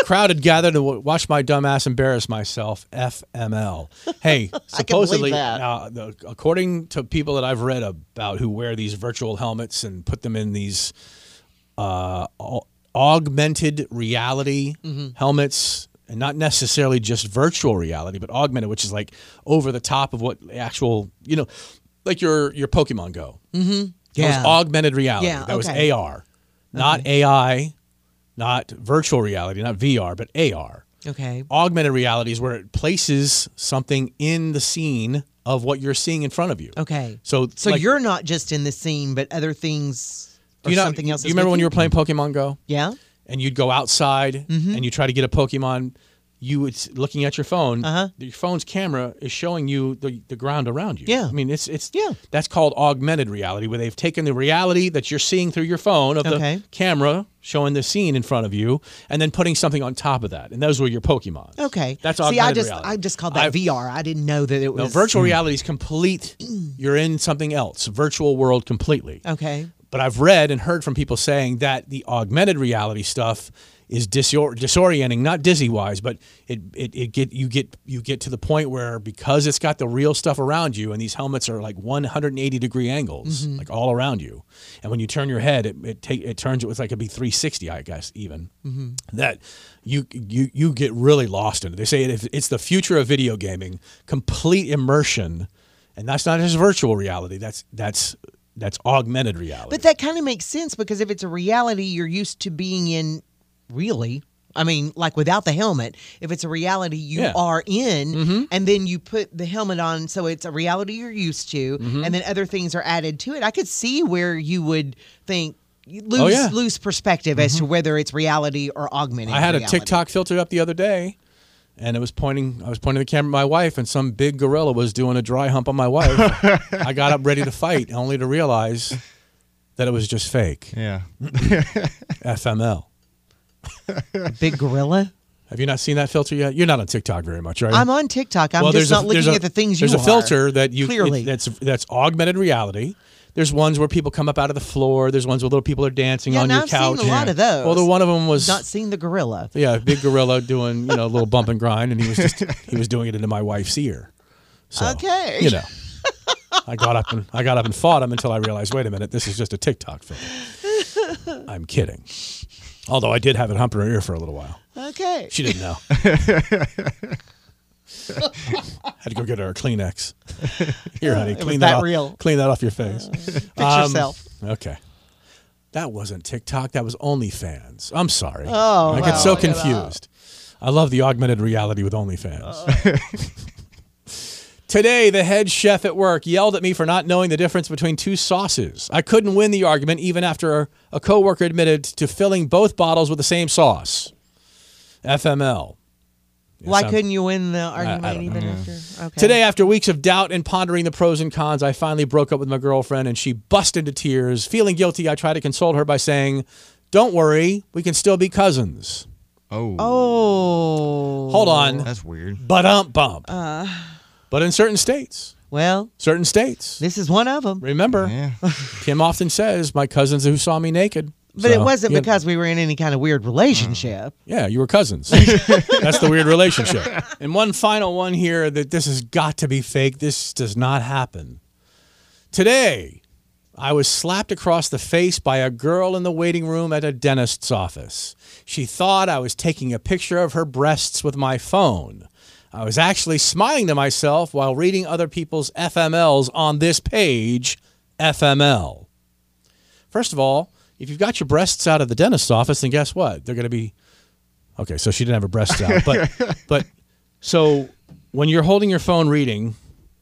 a crowd had gathered to watch my dumbass embarrass myself. FML. Hey, supposedly, uh, the, according to people that I've read about who wear these virtual helmets and put them in these uh, au- augmented reality helmets, and not necessarily just virtual reality, but augmented, which is like over the top of what actual, you know, like your your Pokemon Go. Mm-hmm. That Yeah. was augmented reality. Yeah, that was. AR, not AI, not virtual reality, not VR, but AR. Okay. Augmented reality is where it places something in the scene of what you're seeing in front of you. Okay. So, So like, you're not just in the scene, but other things or you know, something else. You remember when you were playing Pokemon Go? Yeah. and you'd go outside Mm-hmm. and you try to get a Pokemon, you it's looking at your phone. Uh-huh. Your phone's camera is showing you the, the ground around you. Yeah. I mean it's it's Yeah. That's called augmented reality, where they've taken the reality that you're seeing through your phone of Okay. the camera showing the scene in front of you, and then putting something on top of that, and those were your Pokemon. Okay. That's See, I just reality. I just called that I've- VR. I didn't know that it was No, virtual reality is complete. You're in something else, virtual world completely. Okay. But I've read and heard from people saying that the augmented reality stuff is disor- disorienting, not dizzy wise, but it, it, it get you get you get to the point where because it's got the real stuff around you, and these helmets are like 180 degree angles, mm-hmm. like all around you, and when you turn your head, it it, take, it turns it was like it'd be 360, I guess even mm-hmm. that you you you get really lost in it. They say it, it's the future of video gaming, complete immersion, and that's not just virtual reality. That's that's that's augmented reality. But that kind of makes sense because if it's a reality you're used to being in, really, I mean, like without the helmet, if it's a reality you Yeah. are in, mm-hmm. and then you put the helmet on, so it's a reality you're used to, mm-hmm. and then other things are added to it. I could see where you would think you lose Oh, yeah. lose perspective as to mm-hmm. whether it's reality or augmented. I had a. TikTok filter up the other day, and it was pointing. I was pointing the camera at my wife, and some big gorilla was doing a dry hump on my wife. I got up ready to fight, only to realize that it was just fake. Yeah. FML. Big gorilla. Have you not seen that filter yet? You're not on TikTok very much, right? I'm on TikTok. I'm well, just not a, looking a- at the things you want. There's a are. filter that you Clearly. it- that's that's augmented reality. There's ones where people come up out of the floor. There's ones where little people are dancing Yeah, on your I've couch. seen a lot of those. Well, the one of them was not seeing the gorilla. yeah, a big gorilla doing you know a little bump and grind, and he was just he was doing it into my wife's ear. So, Okay. you know, I got up and I got up and fought him until I realized, wait a minute, this is just a TikTok filter. I'm kidding. Although I did have it hump in her ear for a little while. Okay. She didn't know. Had to go get her a Kleenex. Here, uh, honey, It was clean that that, off, real. Clean that off your face. Uh, fix Um, yourself. Okay. That wasn't TikTok. That was OnlyFans. I'm sorry. Oh, I get so look at that. confused. I love the augmented reality with OnlyFans. Uh, Today, the head chef at work yelled at me for not knowing the difference between two sauces. I couldn't win the argument even after a coworker admitted to filling both bottles with the same sauce. FML. Why sounds- couldn't you win the argument don't even know. after? Okay. Today, after weeks of doubt and pondering the pros and cons, I finally broke up with my girlfriend and she bust into tears. Feeling guilty, I tried to console her by saying, Don't worry, we can still be cousins. Oh. Oh. Hold on. That's weird. But ump bump. Uh, But in certain states, well, certain states. this is one of them. Remember, Yeah. Kim often says, My cousins who saw me naked. But it wasn't yeah, because we were in any kind of weird relationship. Mm. Yeah, you were cousins. That's the weird relationship. And one final one here that this has got to be fake. This does not happen. Today, I was slapped across the face by a girl in the waiting room at a dentist's office. She thought I was taking a picture of her breasts with my phone. I was actually smiling to myself while reading other people's FMLs on this page, FML. First of all, if you've got your breasts out of the dentist's office, then guess what? They're going to be okay. So she didn't have her breasts out, but but so when you're holding your phone reading,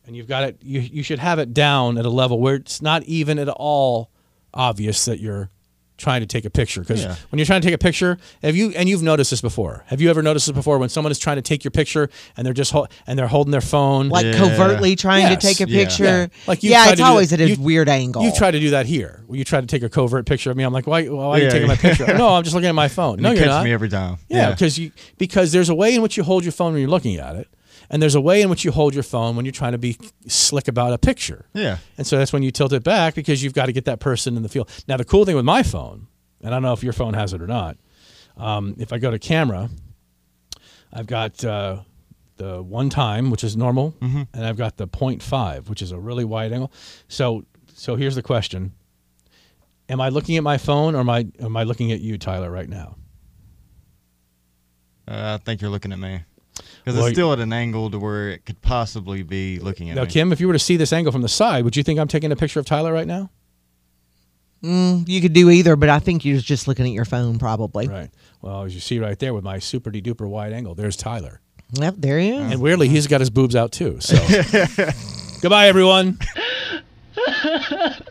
and you've got it, you you should have it down at a level where it's not even at all obvious that you're trying to take a picture. Because Yeah. when you're trying to take a picture, have you and you've noticed this before? Have you ever noticed this before when someone is trying to take your picture and they're just hol- and they're holding their phone? Like Yeah. covertly trying Yes. to take a Yeah. picture. Yeah. Like you yeah, it's always that- at a you- weird angle. You try to do that here. Where you try to take a covert picture of me. I'm like, why? Why are you Yeah, taking my picture? no, I'm just looking at my phone. No, you you're catch not. me every time. Yeah, because you because there's a way in which you hold your phone when you're looking at it, and there's a way in which you hold your phone when you're trying to be slick about a picture. Yeah. And so that's when you tilt it back because you've got to get that person in the field. Now the cool thing with my phone, and I don't know if your phone has it or not. Um, if I go to camera, I've got uh, the one time, which is normal, and I've got the 0.5, which is a really wide angle. So so here's the question: Am I looking at my phone, or am I am I looking at you, Tyler, right now? Uh, I think you're looking at me. Because Well, it's still at an angle to where it could possibly be looking at Now, me. Kim, if you were to see this angle from the side, would you think I'm taking a picture of Tyler right now? Mm, you could do either, but I think you're just looking at your phone, probably. Right. Well, as you see right there with my super de duper wide angle, there's Tyler. Yep, there he is. And weirdly, he's got his boobs out too. So goodbye, everyone.